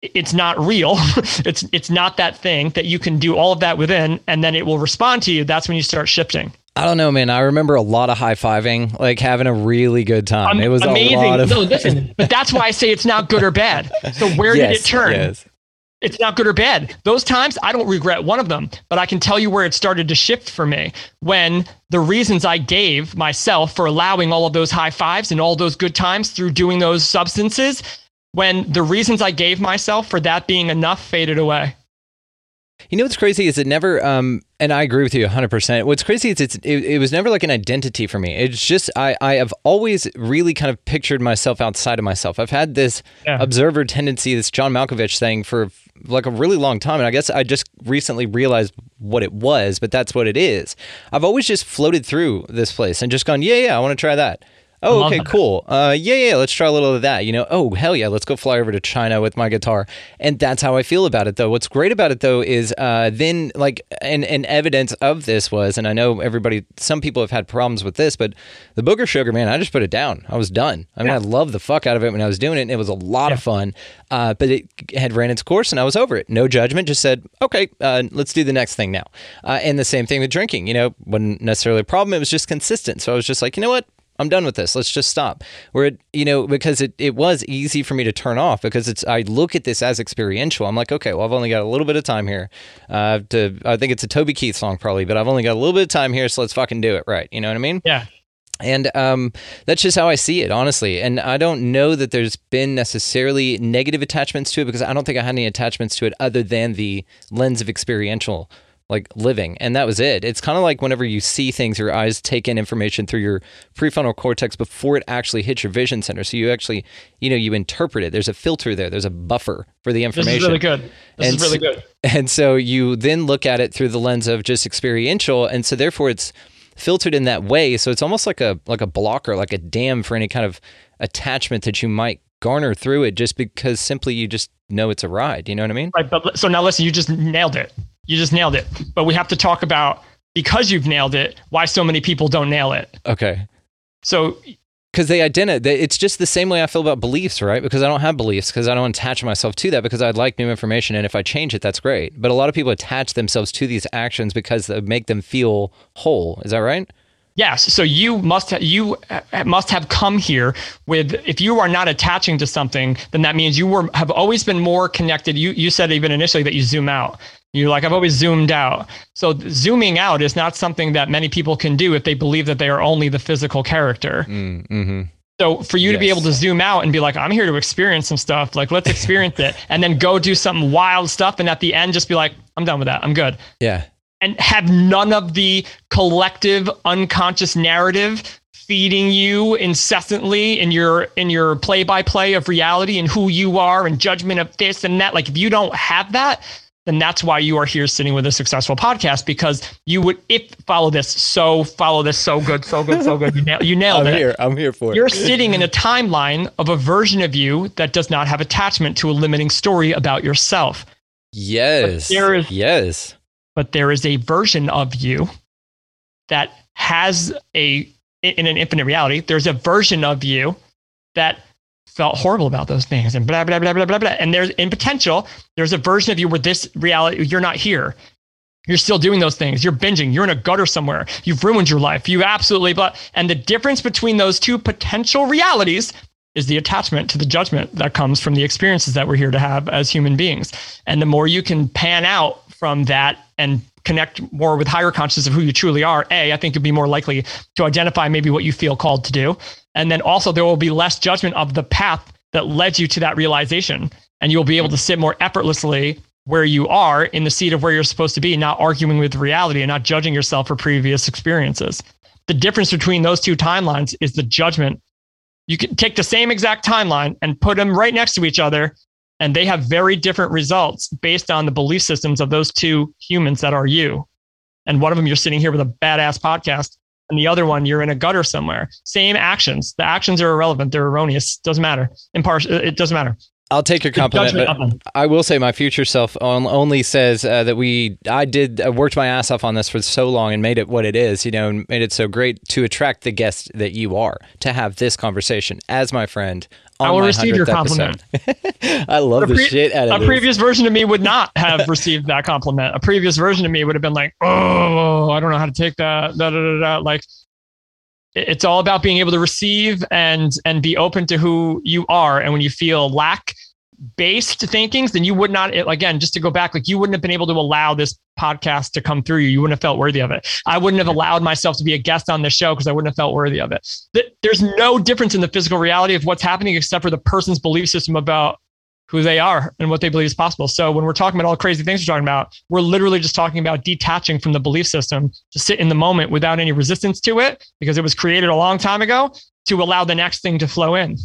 it's not real. It's it's not that thing that you can do all of that within and then it will respond to you. That's when you start shifting I don't know, man. I remember a lot of high fiving, like having a really good time. it was amazing. a lot of. no, listen, but that's why I say it's not good or bad. So where yes, did it turn? Yes. It's not good or bad. Those times, I don't regret one of them, but I can tell you where it started to shift for me when the reasons I gave myself for allowing all of those high fives and all those good times through doing those substances, when the reasons I gave myself for that being enough faded away. You know what's crazy is it never, um, and I agree with you 100%. What's crazy is it's, it, it was never like an identity for me. It's just, I, I have always really kind of pictured myself outside of myself. I've had this Yeah. observer tendency, this John Malkovich thing for like a really long time. And I guess I just recently realized what it was, but that's what it is. I've always just floated through this place and just gone, yeah, yeah, I want to try that. Oh, okay, cool. Uh, yeah, yeah, let's try a little of that. You know, oh, hell yeah, let's go fly over to China with my guitar. And that's how I feel about it, though. What's great about it, though, is uh, then, like, and, and evidence of this was, and I know everybody, some people have had problems with this, but the booger sugar, man, I just put it down. I was done. I mean, I loved the fuck out of it when I was doing it, and it was a lot of fun. Uh, but it had ran its course, and I was over it. No judgment, just said, okay, uh, let's do the next thing now. Uh, and the same thing with drinking, you know, wasn't necessarily a problem. It was just consistent. So I was just like, you know what? I'm done with this. Let's just stop. Where it, you know, because it, it was easy for me to turn off because it's I look at this as experiential. I'm like, okay, well, I've only got a little bit of time here. Uh, to I think it's a Toby Keith song probably, but I've only got a little bit of time here, so let's fucking do it right. You know what I mean? Yeah. And um, that's just how I see it, honestly. And I don't know that there's been necessarily negative attachments to it because I don't think I had any attachments to it other than the lens of experiential like living, and that was it. It's kind of like whenever you see things, your eyes take in information through your prefrontal cortex before it actually hits your vision center. So you actually, you know, you interpret it. There's a filter there. There's a buffer for the information. This is really good. This And is really so- good. And so you then look at it through the lens of just experiential, and so therefore it's filtered in that way. So it's almost like a like a blocker, like a dam for any kind of attachment that you might garner through it, just because simply you just know it's a ride. You know what I mean? Right, but so now listen, you just nailed it. You just nailed it. But we have to talk about because you've nailed it, why so many people don't nail it. Okay. So Because they identify, it's just the same way I feel about beliefs, right? Because I don't have beliefs, because I don't attach myself to that, because I'd like new information, and if I change it, that's great. But a lot of people attach themselves to these actions because they make them feel whole. Is that right? Yes. So you must ha- you uh, must have come here with if you are not attaching to something, then that means you were have always been more connected. You you said even initially that you zoom out. You're like I've always zoomed out. So zooming out is not something that many people can do if they believe that they are only the physical character. Mm-hmm. So for you to be able to zoom out and be like, I'm here to experience some stuff, like let's experience it, and then go do some wild stuff, and at the end just be like, I'm done with that. I'm good Yeah. And have none of the collective unconscious narrative feeding you incessantly in your in your play by play of reality and who you are and judgment of this and that like if you don't have that then that's why you are here sitting with a successful podcast because you would if follow this so follow this so good so good so good you, nail, you nailed I'm it here. I'm here for it. you're sitting in a timeline of a version of you that does not have attachment to a limiting story about yourself Yes. But there is- yes. But there is a version of you that has a in an infinite reality there's a version of you that felt horrible about those things and blah blah blah blah blah blah. And there's in potential there's a version of you where this reality you're not here. You're still doing those things. You're binging. You're in a gutter somewhere. You've ruined your life. You absolutely but and the difference between those two potential realities is the attachment to the judgment that comes from the experiences that we're here to have as human beings. And the more you can pan out from that and connect more with higher consciousness of who you truly are a i think you'll be more likely to identify maybe what you feel called to do. And then also there will be less judgment of the path that led you to that realization. And you'll be able to sit more effortlessly where you are in the seat of where you're supposed to be not arguing with reality and not judging yourself for previous experiences. The difference between those two timelines is the judgment. You can take the same exact timeline and put them right next to each other and they have very different results based on the belief systems of those two humans that are you. And one of them you're sitting here with a badass podcast and the other one you're in a gutter somewhere. Same actions. The actions are irrelevant. They're erroneous. Doesn't matter. Impartial it doesn't matter. I'll take your compliment, but. I will say my future self only says uh, that we I did I worked my ass off on this for so long and made it what it is, you know, and made it so great to attract the guest that you are to have this conversation as my friend. I will receive your compliment. I love A the shit out of a previous version of me would not have received that compliment. A previous version of me would have been like, "Oh, I don't know how to take that." Da, da, da, da. Like, it's all about being able to receive and and be open to who you are. And when you feel lack based thinkings, then you would not. Again, just to go back, like you wouldn't have been able to allow this podcast to come through you. You wouldn't have felt worthy of it. I wouldn't have allowed myself to be a guest on this show because I wouldn't have felt worthy of it. There's no difference in the physical reality of what's happening except for the person's belief system about who they are and what they believe is possible. So when we're talking about all the crazy things we're talking about, we're literally just talking about detaching from the belief system to sit in the moment without any resistance to it because it was created a long time ago to allow the next thing to flow in.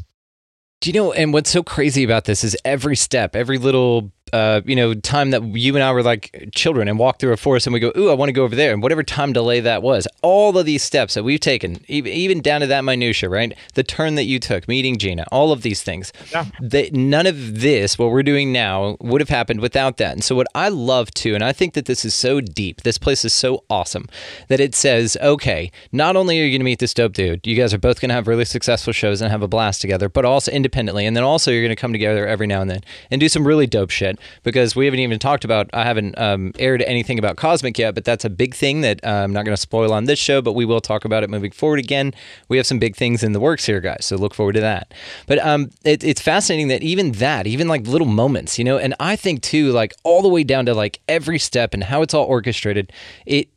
Do you know? And what's so crazy about this is every step, every little, uh, you know, time that you and I were like children and walked through a forest and we go, "Ooh, I want to go over there," and whatever time delay that was, all of these steps that we've taken, even, even down to that minutia, right? The turn that you took, meeting Gina, all of these things, Yeah. that none of this, what we're doing now, would have happened without that. And so, what I love too, and I think that this is so deep, this place is so awesome that it says, okay, not only are you going to meet this dope dude, you guys are both going to have really successful shows and have a blast together, but also independently. And then also, you're going to come together every now and then and do some really dope shit because we haven't even talked about, I haven't um, aired anything about Cosmic yet, but that's a big thing that uh, I'm not going to spoil on this show, but we will talk about it moving forward again. We have some big things in the works here, guys. So look forward to that. But um, it, it's fascinating that even that, even like little moments, you know, and I think too, like all the way down to like every step and how it's all orchestrated, it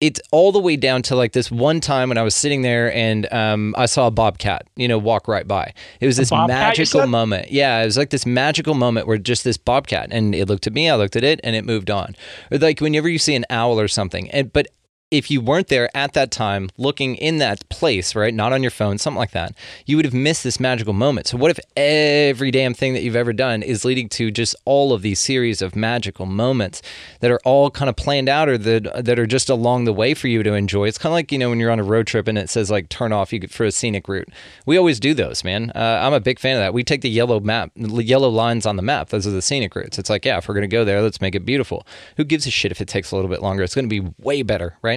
it's all the way down to like this one time when I was sitting there and um, I saw a bobcat, you know, walk right by. It was this magical moment. Yeah, it was like this magical moment where just this bobcat and it looked at me, I looked at it, and it moved on. Or like whenever you see an owl or something, and but if you weren't there at that time looking in that place, right, not on your phone, something like that, you would have missed this magical moment. So, what if every damn thing that you've ever done is leading to just all of these series of magical moments that are all kind of planned out or that, that are just along the way for you to enjoy? It's kind of like, you know, when you're on a road trip and it says like turn off you for a scenic route. We always do those, man. Uh, I'm a big fan of that. We take the yellow map, yellow lines on the map. Those are the scenic routes. It's like, yeah, if we're going to go there, let's make it beautiful. Who gives a shit if it takes a little bit longer? It's going to be way better, right?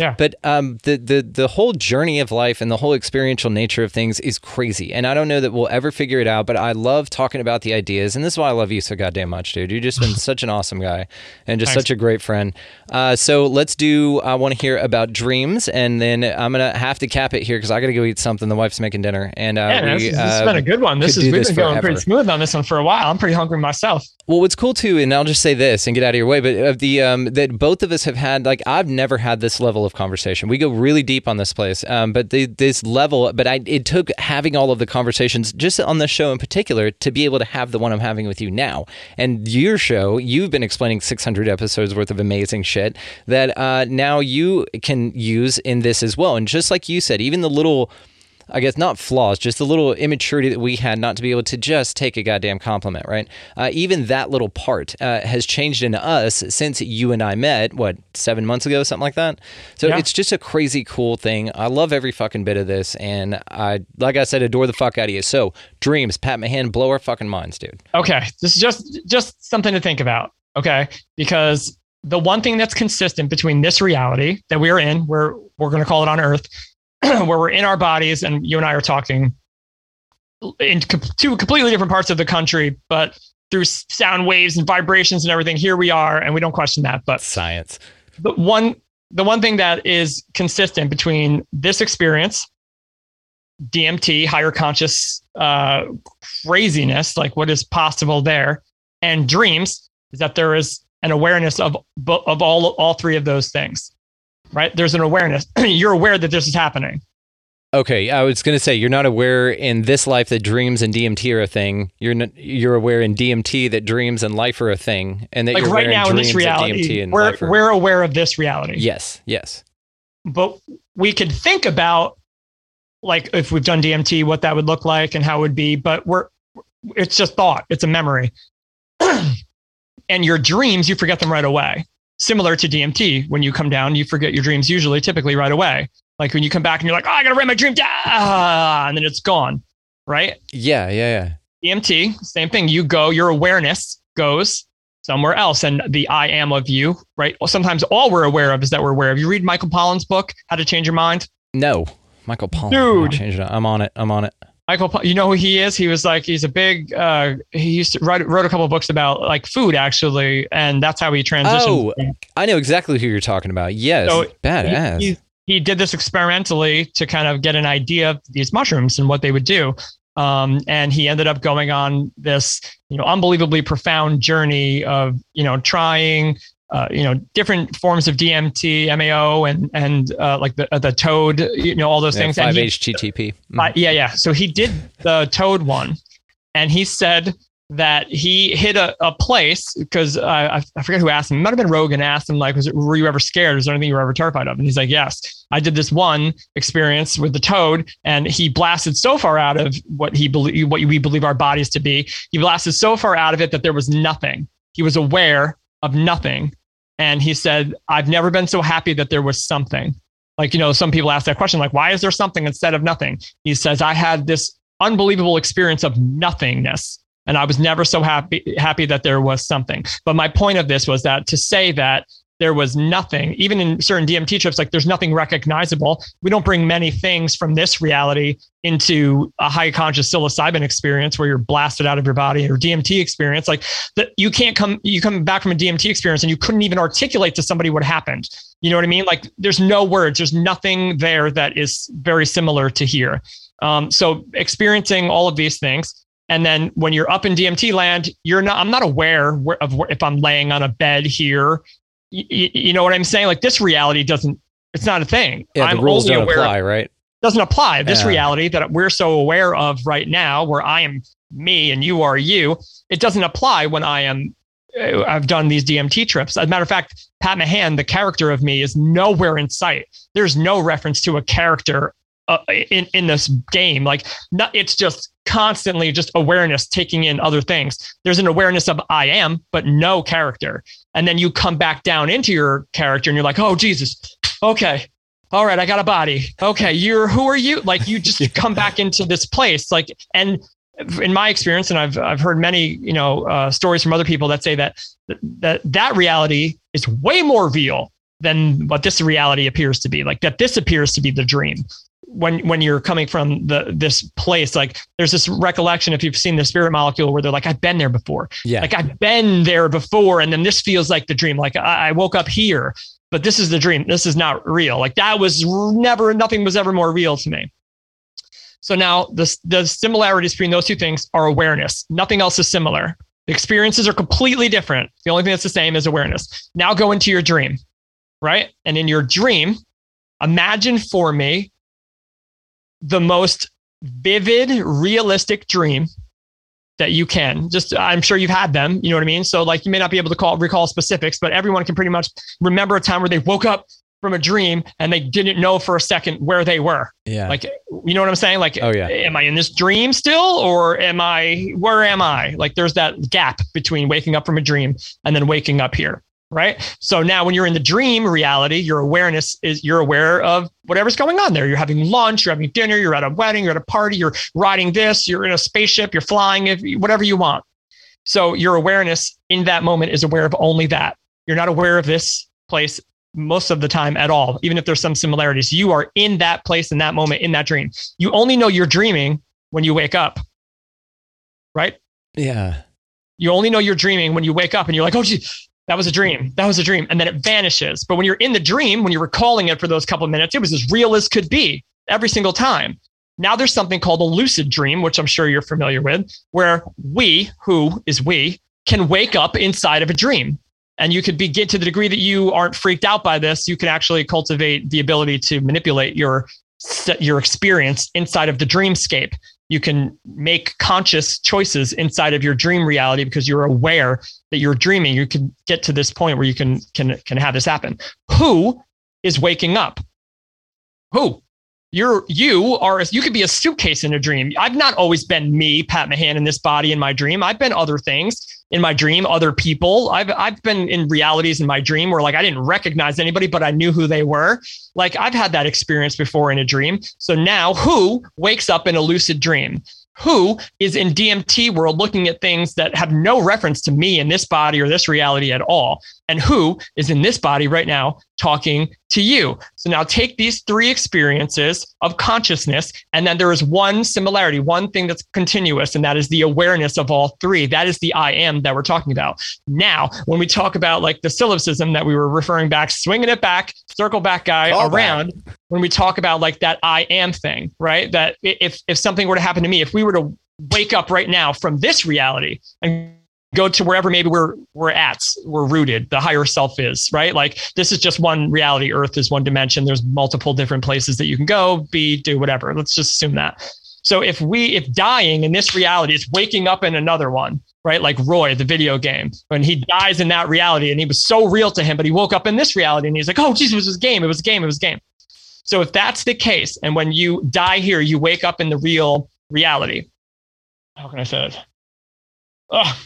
Yeah. But um, the the the whole journey of life and the whole experiential nature of things is crazy, and I don't know that we'll ever figure it out. But I love talking about the ideas, and this is why I love you so goddamn much, dude. You've just been such an awesome guy, and just Thanks. such a great friend. Uh, so let's do. I want to hear about dreams, and then I'm gonna have to cap it here because I got to go eat something. The wife's making dinner, and uh, Yeah, we, this, this has uh, been a good one. This is we've this been going pretty smooth on this one for a while. I'm pretty hungry myself. Well, what's cool too, and I'll just say this and get out of your way, but of the um, that both of us have had, like I've never had this level of conversation. We go really deep on this place, um, but the, this level, but I it took having all of the conversations just on this show in particular to be able to have the one I'm having with you now. And your show, you've been explaining 600 episodes worth of amazing shit that uh, now you can use in this as well. And just like you said, even the little I guess not flaws, just the little immaturity that we had not to be able to just take a goddamn compliment, right? Uh, even that little part uh, has changed in us since you and I met, what, seven months ago, something like that? So Yeah. it's just a crazy cool thing. I love every fucking bit of this. And I, like I said, adore the fuck out of you. So, dreams, Pat Mahan, blow our fucking minds, dude. Okay, this is just just something to think about. Okay, because the one thing that's consistent between this reality that we are in, where we're going to call it on Earth, where we're in our bodies, and you and I are talking in two completely different parts of the country, but through sound waves and vibrations and everything, here we are, and we don't question that. But Science. the one the one thing that is consistent between this experience dmt higher conscious uh, craziness like what is possible there and dreams is that there is an awareness of of all all three of those things right there's an awareness you're aware that this is happening Okay, I was going to say you're not aware in this life that dreams and DMT are a thing. You're not, you're aware in DMT that dreams and life are a thing, and that like you're right aware now in this dreams that DMT reality and we're, we're aware of this reality yes, yes. but we could think about like if we've done DMT, what that would look like and how it would be, but we're it's just thought, it's a memory. and your dreams, you forget them right away. Similar to DMT, when you come down, you forget your dreams usually, typically right away. Like when you come back and you're like, oh, I gotta write my dream down, and then it's gone, right? Yeah, yeah, yeah. DMT, same thing. You go, your awareness goes somewhere else. And the I am of you, right? Well, sometimes all we're aware of is that we're aware of. You read Michael Pollan's book, How to Change Your Mind. No, Michael Pollan. Dude. I'm on it. I'm on it. Michael, you know who he is? He was like, he's a big, uh, he used to write, wrote a couple of books about like food actually. And that's how he transitioned. Oh, I know exactly who you're talking about. Yes, So, badass. He, he, he did this experimentally to kind of get an idea of these mushrooms and what they would do. Um, and he ended up going on this, you know, unbelievably profound journey of, you know, trying, uh, you know, different forms of DMT, MAO, and and uh, like the uh, the toad, you know, all those Yeah, things. Five he- HTTP. uh, yeah, yeah. So he did the Toad one, and he said that he hit a, a place because uh, I, I forget who asked him. It might have been Rogan asked him like, was it, "Were you ever scared? Is there anything you were ever terrified of?" And he's like, "Yes, I did this one experience with the Toad, and he blasted so far out of what he believe what we believe our bodies to be. He blasted so far out of it that there was nothing. He was aware of nothing." And he said, I've never been so happy that there was something. Like you know some people ask that question like why is there something instead of nothing? He says i had this unbelievable experience of nothingness and i was never so happy happy that there was something. But my point of this was that to say that there was nothing even in certain dmt trips like there's nothing recognizable we don't bring many things from this reality into a high conscious psilocybin experience where you're blasted out of your body or dmt experience like that you can't come you come back from a dmt experience and you couldn't even articulate to somebody what happened you know what I mean? Like there's no words, there's nothing there that is very similar to here. Um, so experiencing all of these things. And then when you're up in DMT land, you're not, I'm not aware of if I'm laying on a bed here y- y- you know what I'm saying? Like this reality doesn't, it's not a thing. Yeah, I'm the rules only don't aware of- apply, right? doesn't apply. This Yeah. reality that we're so aware of right now, where I am me and you are you, it doesn't apply when I am. uh, I've done these DMT trips. As a matter of fact, Pat Mahan, the character of me, is nowhere in sight. There's no reference to a character uh, in in this game. Like, not, it's just constantly just awareness taking in other things. There's an awareness of I am, but no character. And then you come back down into your character, and you're like, oh Jesus, okay, all right, I got a body. Okay, you're who are you? Like you just come back into this place, like and in my experience, and I've I've heard many you know uh, stories from other people that say that that that reality is way more real than what this reality appears to be. Like that this appears to be the dream. When when you're coming from the this place, like there's this recollection if you've seen the spirit molecule where they're like, I've been there before. Yeah. Like I've been there before, and then this feels like the dream. Like I, I woke up here, but this is the dream. This is not real. Like that was never, nothing was ever more real to me. So now the, the similarities between those two things are awareness. Nothing else is similar. The experiences are completely different. The only thing that's the same is awareness. Now go into your dream, right? And in your dream, imagine for me the most vivid, realistic dream that you can. Just I'm sure you've had them, you know what I mean? So like you may not be able to call recall specifics, but everyone can pretty much remember a time where they woke up from a dream and they didn't know for a second where they were. Yeah. Like you know what I'm saying? Like Oh, yeah. am I in this dream still or am I where am I? Like there's that gap between waking up from a dream and then waking up here. Right. So now when you're in the dream reality, your awareness is you're aware of whatever's going on there. You're having lunch, you're having dinner, you're at a wedding, you're at a party, you're riding this, you're in a spaceship, you're flying, if whatever you want. So your awareness in that moment is aware of only that. You're not aware of this place most of the time at all, even if there's some similarities. You are in that place in that moment in that dream. You only know you're dreaming when you wake up. Right? yeah. You only know you're dreaming when you wake up and you're like, oh, gee, that was a dream. That was a dream. And then it vanishes. But when you're in the dream, when you're recalling it for those couple of minutes, it was as real as could be every single time. Now there's something called a lucid dream, which I'm sure you're familiar with, where we, who is we, can wake up inside of a dream. And you could begin to the degree that you aren't freaked out by this, you can actually cultivate the ability to manipulate your your experience inside of the dreamscape. You can make conscious choices inside of your dream reality because you're aware that you're dreaming. You can get to this point where you can can can have this happen. Who is waking up? Who? You're you are you could be a suitcase in a dream. I've not always been me, Pat Mahan, in this body in my dream. I've been other things in my dream, other people. I've I've been in realities in my dream where like I didn't recognize anybody, but I knew who they were. Like I've had that experience before in a dream. So now who wakes up in a lucid dream? Who is in DMT world looking at things that have no reference to me in this body or this reality at all? And who is in this body right now talking to you? So now take these three experiences of consciousness, and then there is one similarity, one thing that's continuous, and that is the awareness of all three. That is the I am that we're talking about. Now, when we talk about like the syllogism that we were referring back, swinging it back, circle back guy back. around, when we talk about like that I am thing, right? That if if something were to happen to me, if we were to wake up right now from this reality and go to wherever maybe we're we're at, we're rooted, the higher self is, right? Like this is just one reality. Earth is one dimension. There's multiple different places that you can go, be, do whatever. Let's just assume that. So if we if dying in this reality is waking up in another one, right? Like Roy, the video game, when he dies in that reality and he was so real to him, but he woke up in this reality and he's like, oh, Jesus, it was a game. It was a game. It was a game. So if that's the case, and when you die here, you wake up in the real reality. How can I say it? Ugh.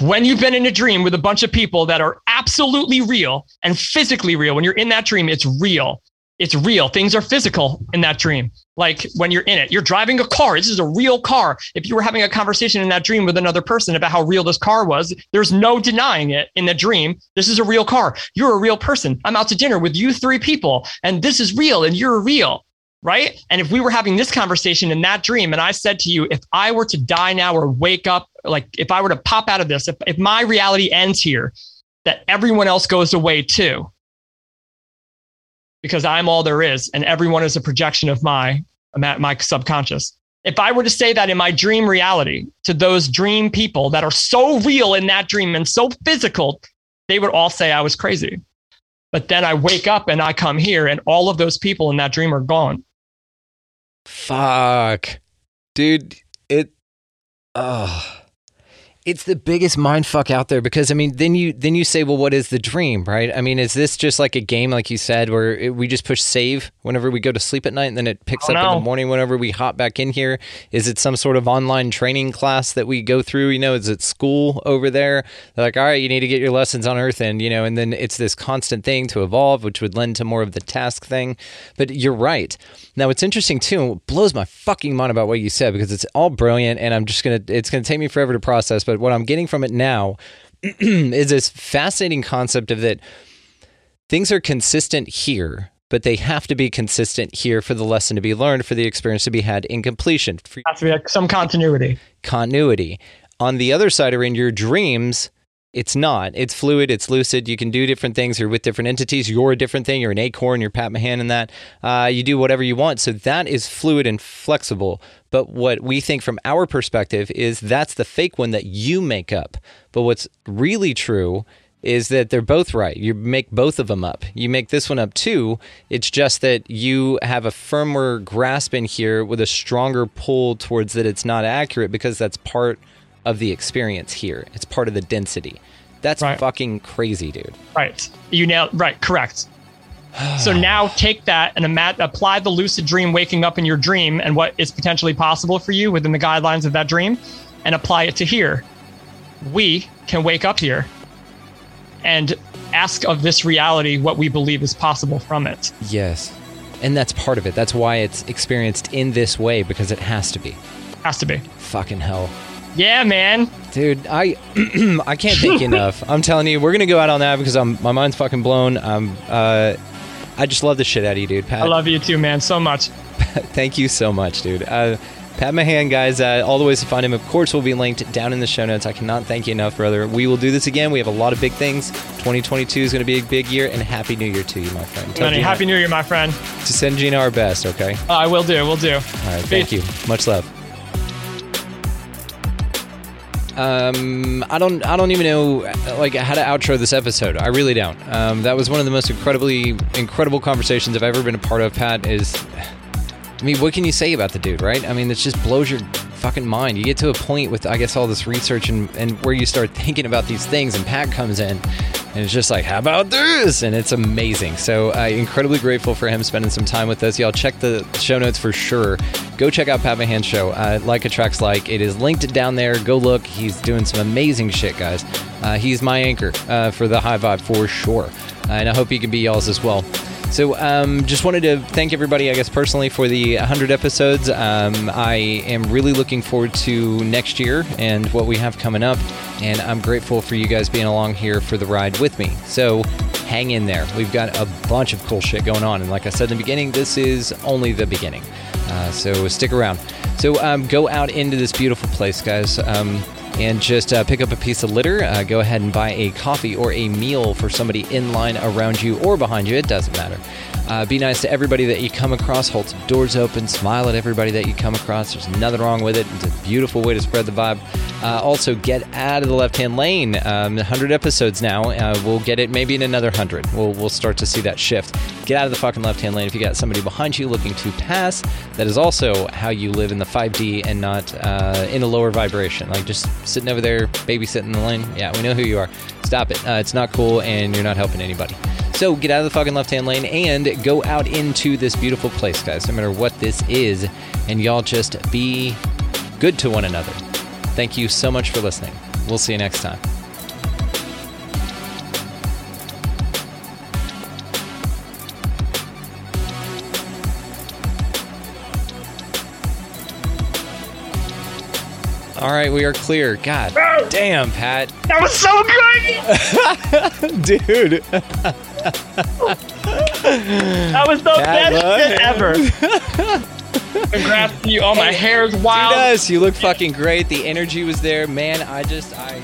When you've been in a dream with a bunch of people that are absolutely real and physically real, when you're in that dream, it's real. It's real. Things are physical in that dream. Like when you're in it, you're driving a car. This is a real car. If you were having a conversation in that dream with another person about how real this car was, there's no denying it in the dream. This is a real car. You're a real person. I'm out to dinner with you three people, and this is real, and you're real right? And if we were having this conversation in that dream, and I said to you, if I were to die now or wake up, like if I were to pop out of this, if, if my reality ends here, that everyone else goes away too. Because I'm all there is, and everyone is a projection of my my subconscious. If I were to say that in my dream reality to those dream people that are so real in that dream and so physical, they would all say I was crazy. But then I wake up and I come here, and all of those people in that dream are gone. Fuck. Dude, it oh it's the biggest mind fuck out there because I mean then you then you say well what is the dream right? I mean is this just like a game like you said where it, we just push save whenever we go to sleep at night and then it picks Oh, up in the morning whenever we hop back in here? Is it some sort of online training class that we go through? You know is it school over there? They're like all right you need to get your lessons on earth and you know and then it's this constant thing to evolve which would lend to more of the task thing. But you're right now it's interesting too it blows my fucking mind about what you said because it's all brilliant and i'm just gonna it's gonna take me forever to process but what i'm getting from it now is this fascinating concept of that things are consistent here but they have to be consistent here for the lesson to be learned for the experience to be had in completion for Has to be like some continuity. continuity on the other side are in your dreams it's not. It's fluid. It's lucid. You can do different things. You're with different entities. You're a different thing. You're an acorn. You're Pat Mahan and that. Uh, you do whatever you want. So that is fluid and flexible. But what we think from our perspective is that's the fake one that you make up. But what's really true is that they're both right. You make both of them up. You make this one up too. It's just that you have a firmer grasp in here with a stronger pull towards that it's not accurate because that's part of the experience here. It's part of the density. That's Right. fucking crazy, dude. Right. You nailed right, correct. so now take that and ima- apply the lucid dream waking up in your dream and what is potentially possible for you within the guidelines of that dream and apply it to here. We can wake up here and ask of this reality what we believe is possible from it. Yes. And that's part of it. That's why it's experienced in this way because it has to be. Has to be. Fucking hell. Yeah, man. Dude, I I can't thank you enough. I'm telling you, we're gonna go out on that because I'm my mind's fucking blown. I'm uh, I just love the shit out of you, dude. Pat, I love you too, man, so much. thank you so much, dude. Uh, Pat Mahan, guys, uh, all the ways to find him, of course, will be linked down in the show notes. I cannot thank you enough, brother. We will do this again. We have a lot of big things. 2022 is going to be a big year, and Happy New Year to you, my friend. Tell Gina Happy New Year, my friend. to send Gina our best, okay? Uh, I will do, will do. All right, thank you. Much love. Um, I don't, I don't even know like how to outro this episode. I really don't. Um, that was one of the most incredibly incredible conversations I've ever been a part of. Pat is, I mean, what can you say about the dude, right? I mean, it just blows your fucking mind. You get to a point with, I guess, all this research and and where you start thinking about these things, and Pat comes in. And it's just like, how about this? And it's amazing. So, uh, incredibly grateful for him spending some time with us. Y'all check the show notes for sure. Go check out Pat Mahan's show, uh, Like Attracts Like. It is linked down there. Go look. He's doing some amazing shit, guys. Uh, he's my anchor uh, for the high vibe for sure. Uh, and I hope he can be y'all's as well. So, um, just wanted to thank everybody, I guess, personally, for the 100 episodes. Um, I am really looking forward to next year and what we have coming up. And I'm grateful for you guys being along here for the ride with me. So, hang in there. We've got a bunch of cool shit going on. And like I said in the beginning, this is only the beginning. Uh, so, stick around. So, um, go out into this beautiful place, guys. Um, and just uh, pick up a piece of litter. Uh, go ahead and buy a coffee or a meal for somebody in line around you or behind you. It doesn't matter. Uh, be nice to everybody that you come across. Hold some doors open. Smile at everybody that you come across. There's nothing wrong with it. It's a beautiful way to spread the vibe. Uh, also, get out of the left-hand lane. Um, 100 episodes now. Uh, we'll get it maybe in another 100. We'll, we'll start to see that shift. Get out of the fucking left-hand lane. If you got somebody behind you looking to pass, that is also how you live in the 5D and not uh, in a lower vibration. Like just sitting over there, babysitting the lane. Yeah, we know who you are. Stop it. Uh, it's not cool, and you're not helping anybody. So get out of the fucking left hand lane and go out into this beautiful place, guys, no matter what this is. And y'all just be good to one another. Thank you so much for listening. We'll see you next time. All right, we are clear. God oh, damn, Pat. That was so good. Dude. That was the That best shit ever. Congrats to you. Oh, my hair's Dude, wild. you look fucking great. The energy was there. Man, I just, I.